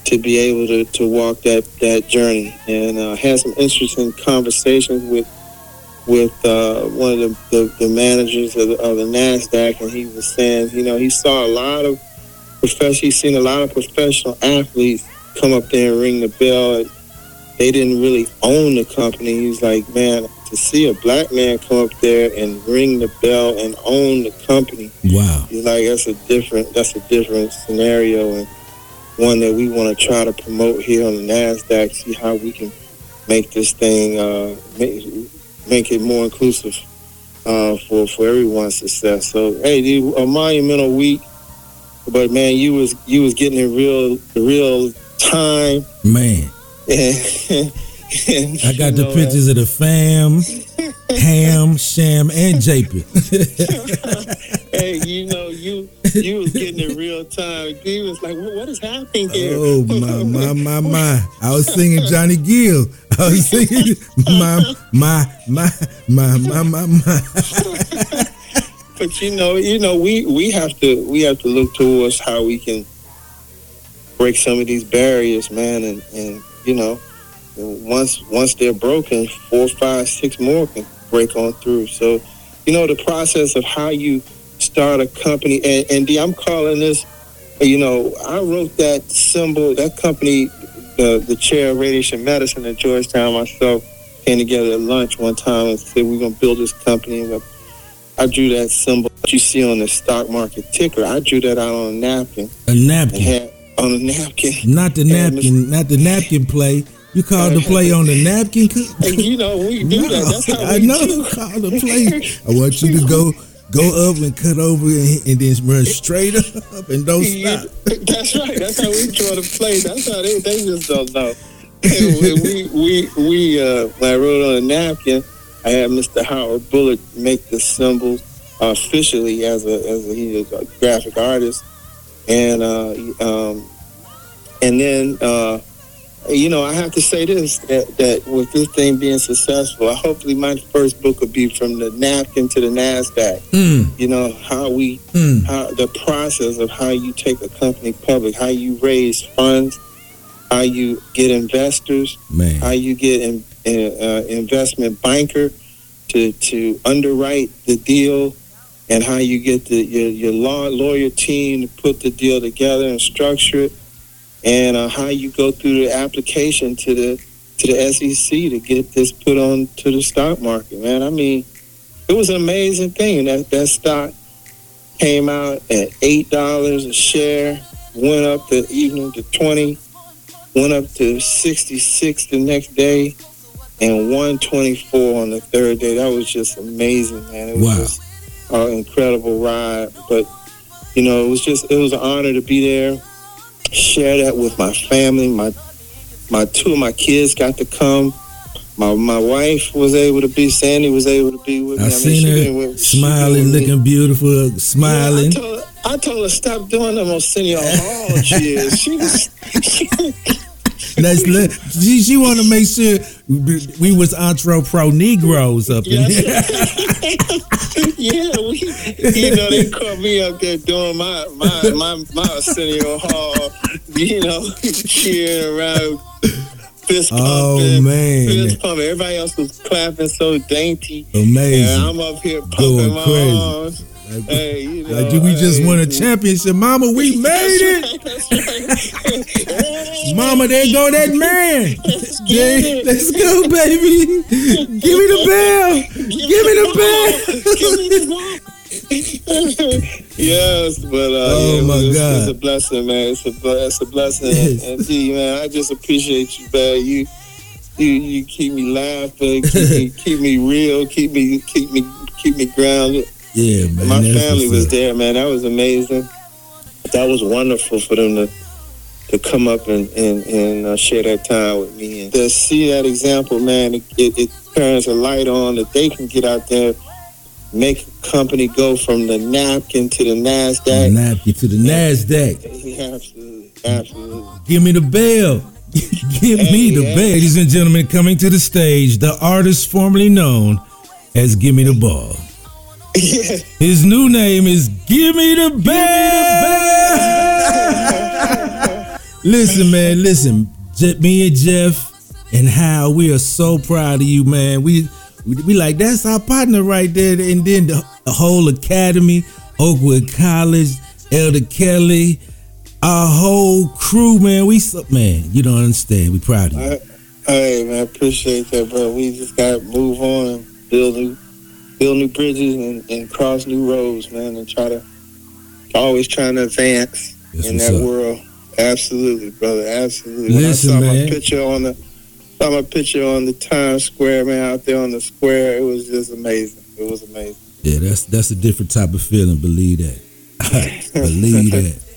to be able to, to walk that that journey. And uh, had some interesting conversations with with uh, one of the, the, the managers of the, of the Nasdaq, and he was saying, you know, he saw a lot of professional. He's seen a lot of professional athletes come up there and ring the bell, and they didn't really own the company. He's like, man, to see a black man come up there and ring the bell and own the company, Wow. he's like, that's a different, that's a different scenario, and one that we want to try to promote here on the Nasdaq. See how we can make this thing, uh, make, make it more inclusive uh, for for everyone's success. So, hey, dude, a monumental week. But man, you was you was getting in real real time. Man, I got the pictures of the fam, Ham, Sham, and Japet. Hey, you know, you you was getting in real time. He was like, what, what is happening here? oh my, my, my, my! I was singing Johnny Gill. I was singing my, my, my, my, my, my, my. but you know, you know, we we have to we have to look towards how we can break some of these barriers, man, and and you know, once once they're broken, four, five, six more can break on through. So, you know, the process of how you start a company, and, and D, I'm calling this, you know, I wrote that symbol, that company, the the chair of radiation medicine at Georgetown, myself came together at lunch one time and said we're gonna build this company. And I drew that symbol that you see on the stock market ticker. I drew that out on a napkin A napkin. had on a napkin. Not the napkin, not the napkin play. You called the play on the napkin. And you know we do that. That's how we I know. do. Call the play. I want you to go go up and cut over and, and then run straight up and don't stop. that's right. That's how we try to play. That's how they they just don't know. And we we we uh, when I wrote on a napkin, I had Mr. Howard Bullock make the symbols officially as a as a, he is a graphic artist, and uh, um, and then uh, you know I have to say this that that with this thing being successful, hopefully my first book will be from the napkin to the Nasdaq. Mm, You know how we mm. how the process of how you take a company public, how you raise funds, how you get investors, Man. how you get an uh, investment banker to to underwrite the deal, and how you get the your, your law lawyer team to put the deal together and structure it, and uh, how you go through the application to the to the SEC to get this put on to the stock market. Man, I mean, it was an amazing thing that that stock came out at eight dollars a share, went up the evening to twenty, went up to sixty six the next day, and one twenty four on the third day. That was just amazing, man. It was Wow. just an incredible ride. But you know, it was just it was an honor to be there, share that with my family. My my two of my kids got to come. My my wife was able to be. Sandy was able to be with me. I seen she been her smiling, looking beautiful, smiling. I told, her, I told her stop doing them Arsenio Hall cheers. She was, Let's let, she, she want to make sure we, was Antro Pro Negroes up in here. yeah, we, you know, they caught me up there doing my my my, my Arsenio Hall, you know, cheering around, fist Oh, pumping, man. fist pumping. Everybody else was clapping so dainty. Amazing. And I'm up here pumping Going my crazy. arms. Hey, you know, Like, we just hey, won a championship, Mama. We made it, Mama. There go that man. Let's go, baby. Give me the bell. Give me the bell. yes, but uh, Oh, yeah, my it's, God. it's a blessing, man. It's a it's a blessing, and, and D, man, I just appreciate you, man. You you you keep me laughing, keep me keep me real, keep me keep me keep me grounded. Yeah, man. My family was there, man. That was amazing. That was wonderful for them to to come up and and, and uh, share that time with me and to see that example, man. It, it, it turns a light on that they can get out there, make a company go from the napkin to the Nasdaq. Napkin to the Nasdaq. Yeah, absolutely, absolutely. Give me the bell. Give me the bell. Ladies and gentlemen, coming to the stage, the artist formerly known as Gimme the Ball. His new name is Gimme the Bell. listen, man, listen. Me and Jeff and Hal, we are so proud of you, man. We we, we like that's our partner right there, and then the, the whole academy, Oakwood College, Elder Kelly, our whole crew, man. We man, you don't understand. We proud of you. Hey man, I appreciate that, bro. We just got to move on, build new, build new bridges, and, and cross new roads, man, and try to always trying to advance in that up. world. Absolutely, brother. Absolutely. Listen, when I saw man. my picture on the saw my picture on the Times Square, man, out there on the square, it was just amazing. It was amazing. Yeah, that's that's a different type of feeling. Believe that. believe that.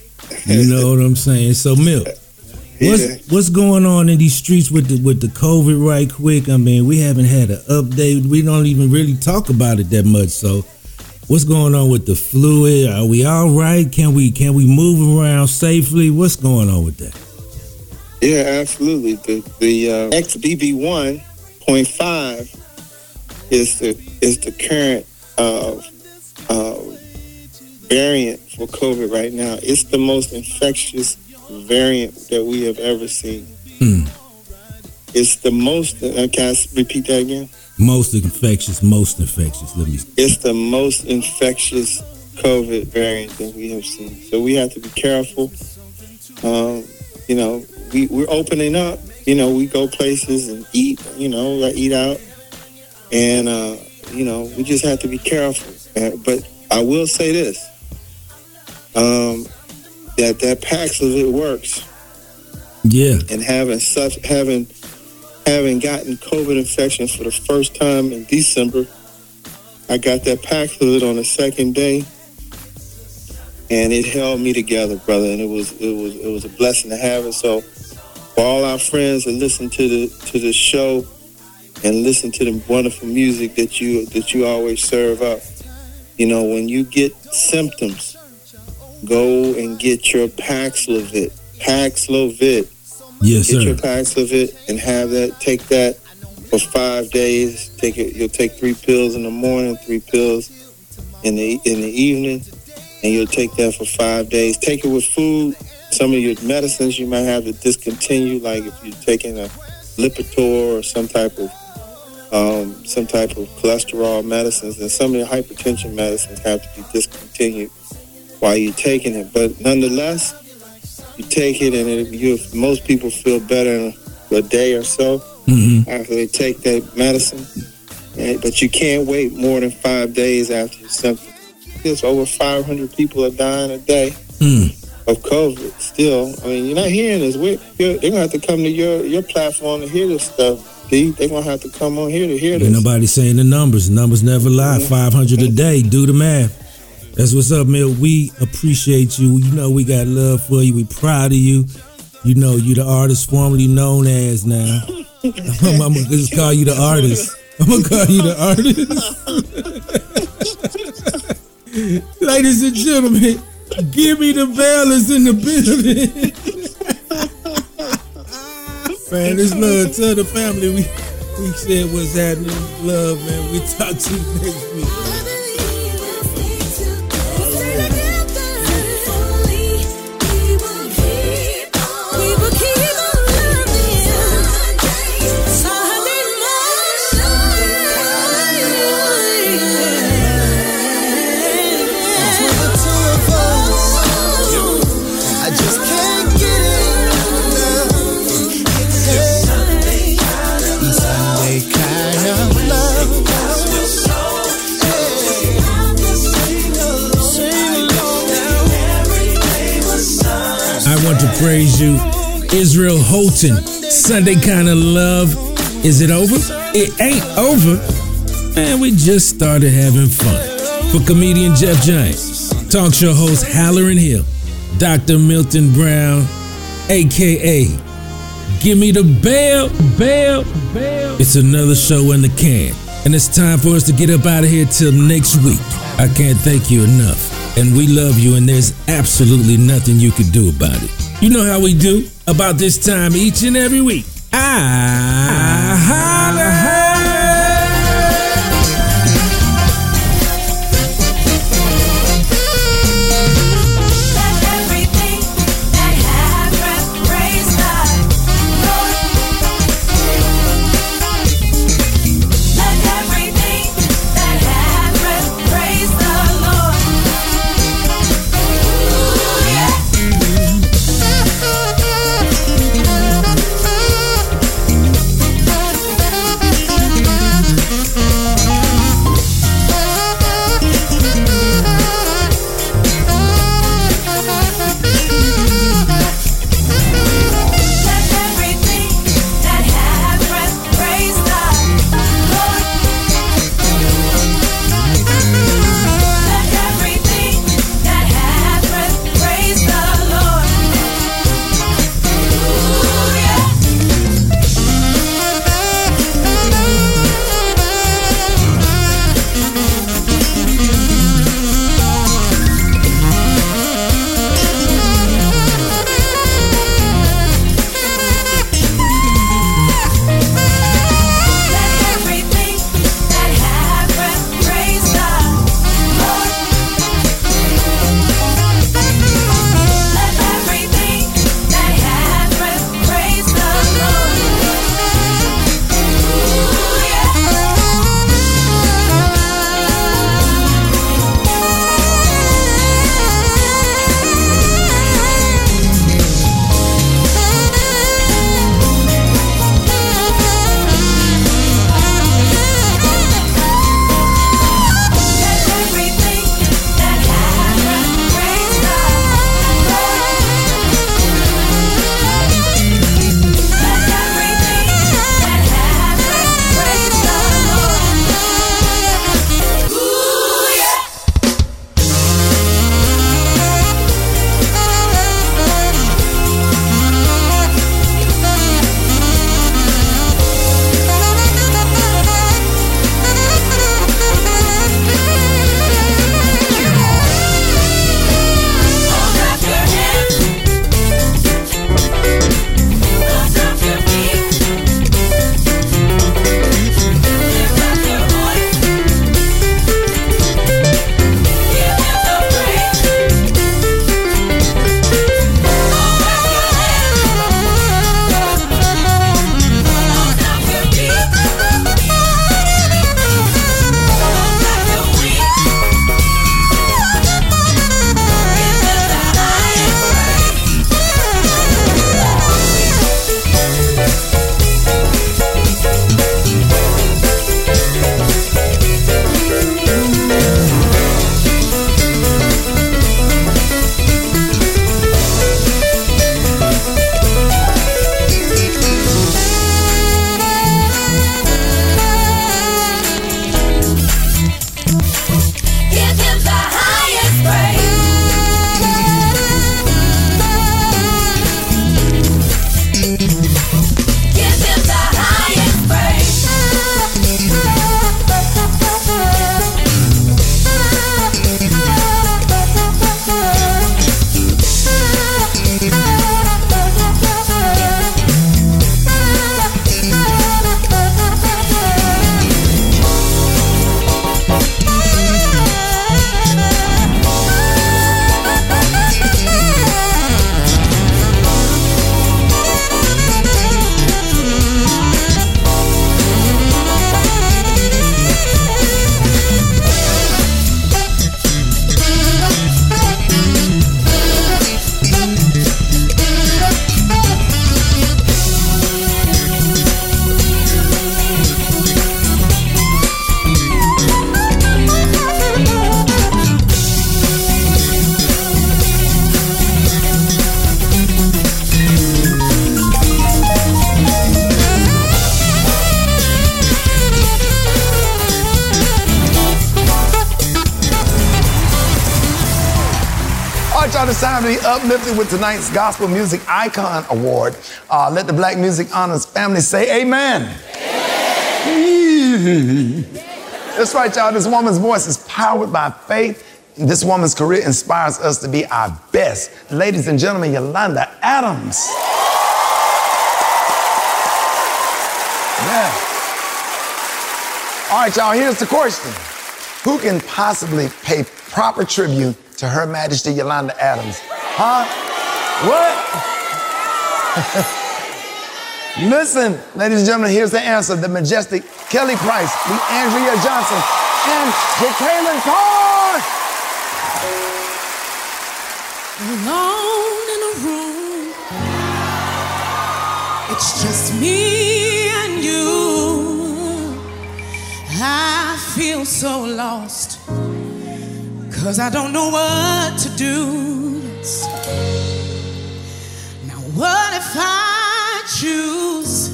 You know what I'm saying? So, Milk, what's Yeah. what's going on in these streets with the with the COVID? Right quick. I mean, we haven't had an update. We don't even really talk about it that much. So, what's going on with the fluid? Are we all right? Can we can we move around safely? What's going on with that? Yeah, absolutely. The the uh, XBB one point five is the is the current uh, uh, variant for COVID right now. It's the most infectious variant that we have ever seen. Hmm. It's the most. Uh, can I repeat that again? Most infectious, most infectious. Let me. It's the most infectious COVID variant that we have seen. So we have to be careful. Um, you know, we, we're opening up. You know, we go places and eat, you know, like eat out. And, uh, you know, we just have to be careful. Uh, but I will say this. Um, that that Paxlovid works. Yeah. And having such having having gotten COVID infection for the first time in December, I got that Paxlovid on the second day, and it held me together, brother. And it was it was it was a blessing to have it. So, for all our friends that listen to the to the show and listen to the wonderful music that you that you always serve up, you know, when you get symptoms, go and get your Paxlovid. Paxlovid. Yes, get sir. your Paxlovid and have that. Take that for five days. Take it. You'll take three pills in the morning, three pills in the in the evening, and you'll take that for five days. Take it with food. Some of your medicines you might have to discontinue, like if you're taking a Lipitor or some type of um, some type of cholesterol medicines, and some of the hypertension medicines have to be discontinued while you're taking it. But nonetheless, you take it, and it, you most people feel better in a day or so Mhm. after they take that medicine. And- but you can't wait more than five days after your symptoms. There's over 500 people are dying a day Hmm. of COVID. Still, I mean, you're not hearing this. We're, you're, they're gonna have to come to your your platform to hear this stuff. D. They're gonna have to come on here to hear Ain't this. nobody saying the numbers. The numbers never lie. 500 a day. Do the math. That's what's up, man. We appreciate you. You know we got love for you. We proud of you. You know you the artist formerly known as now. I'm, I'm gonna just call you the artist. I'm gonna call you the artist. Ladies and gentlemen, give me the bell is in the building. man, it's love. Tell the family we we said what's happening. Love, man. We talk to you next week. Praise you, Israel Houghton. Sunday kind of love. Is it over? It ain't over. Man, we just started having fun. For comedian Jeff Giant, talk show host Hallerin Hill, Dr. Milton Brown, aka Give Me the Bell, Bell, Bell. It's another show in the can. And it's time for us to get up out of here till next week. I can't thank you enough. And we love you, and there's absolutely nothing you can do about it. You know how we do about this time each and every week. Ah, I with tonight's Gospel Music Icon Award. Uh, let the Black Music Honors family say amen. amen. That's right, y'all. This woman's voice is powered by faith. This woman's career inspires us to be our best. Ladies and gentlemen, Yolanda Adams. Yeah. All right, y'all, here's the question Who can possibly pay proper tribute to Her Majesty Yolanda Adams? Huh? What? Listen, ladies and gentlemen, here's the answer. The majestic Kelly Price, the Andrea Johnson, and Jekalyn Carr. Alone in a room, it's just me and you. I feel so lost, cause I don't know what to do. What if I choose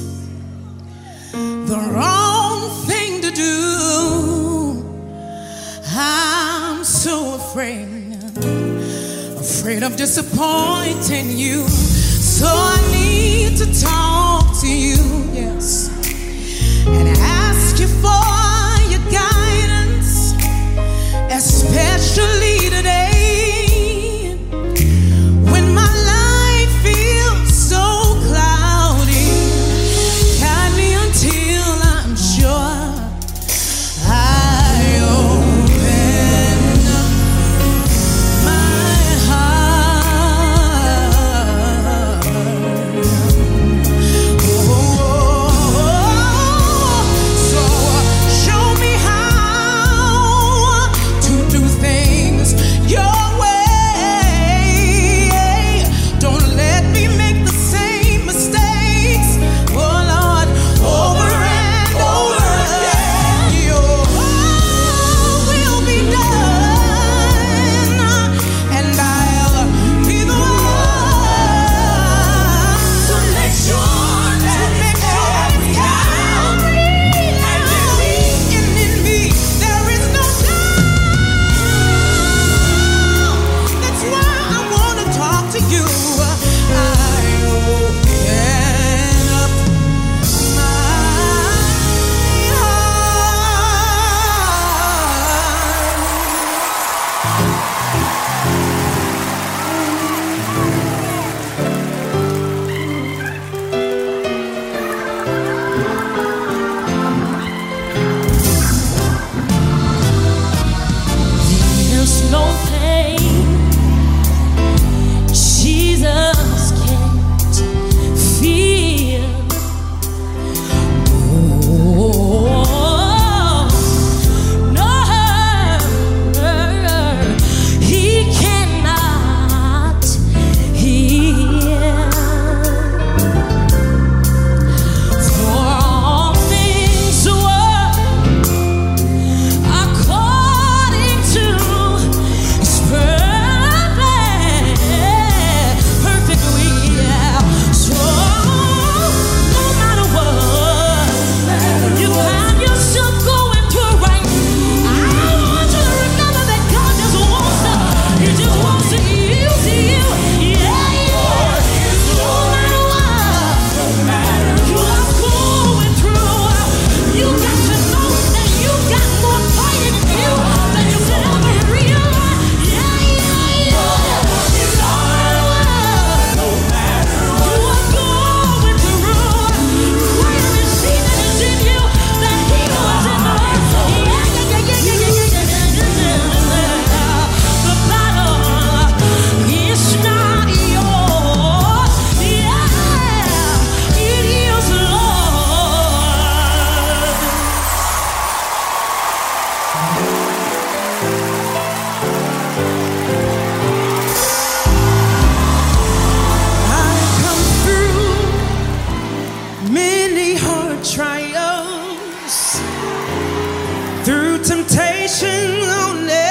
the wrong thing to do? I'm so afraid afraid of disappointing you. So I need to talk to you, yes, and ask you for your guidance, especially trials, through temptation, oh,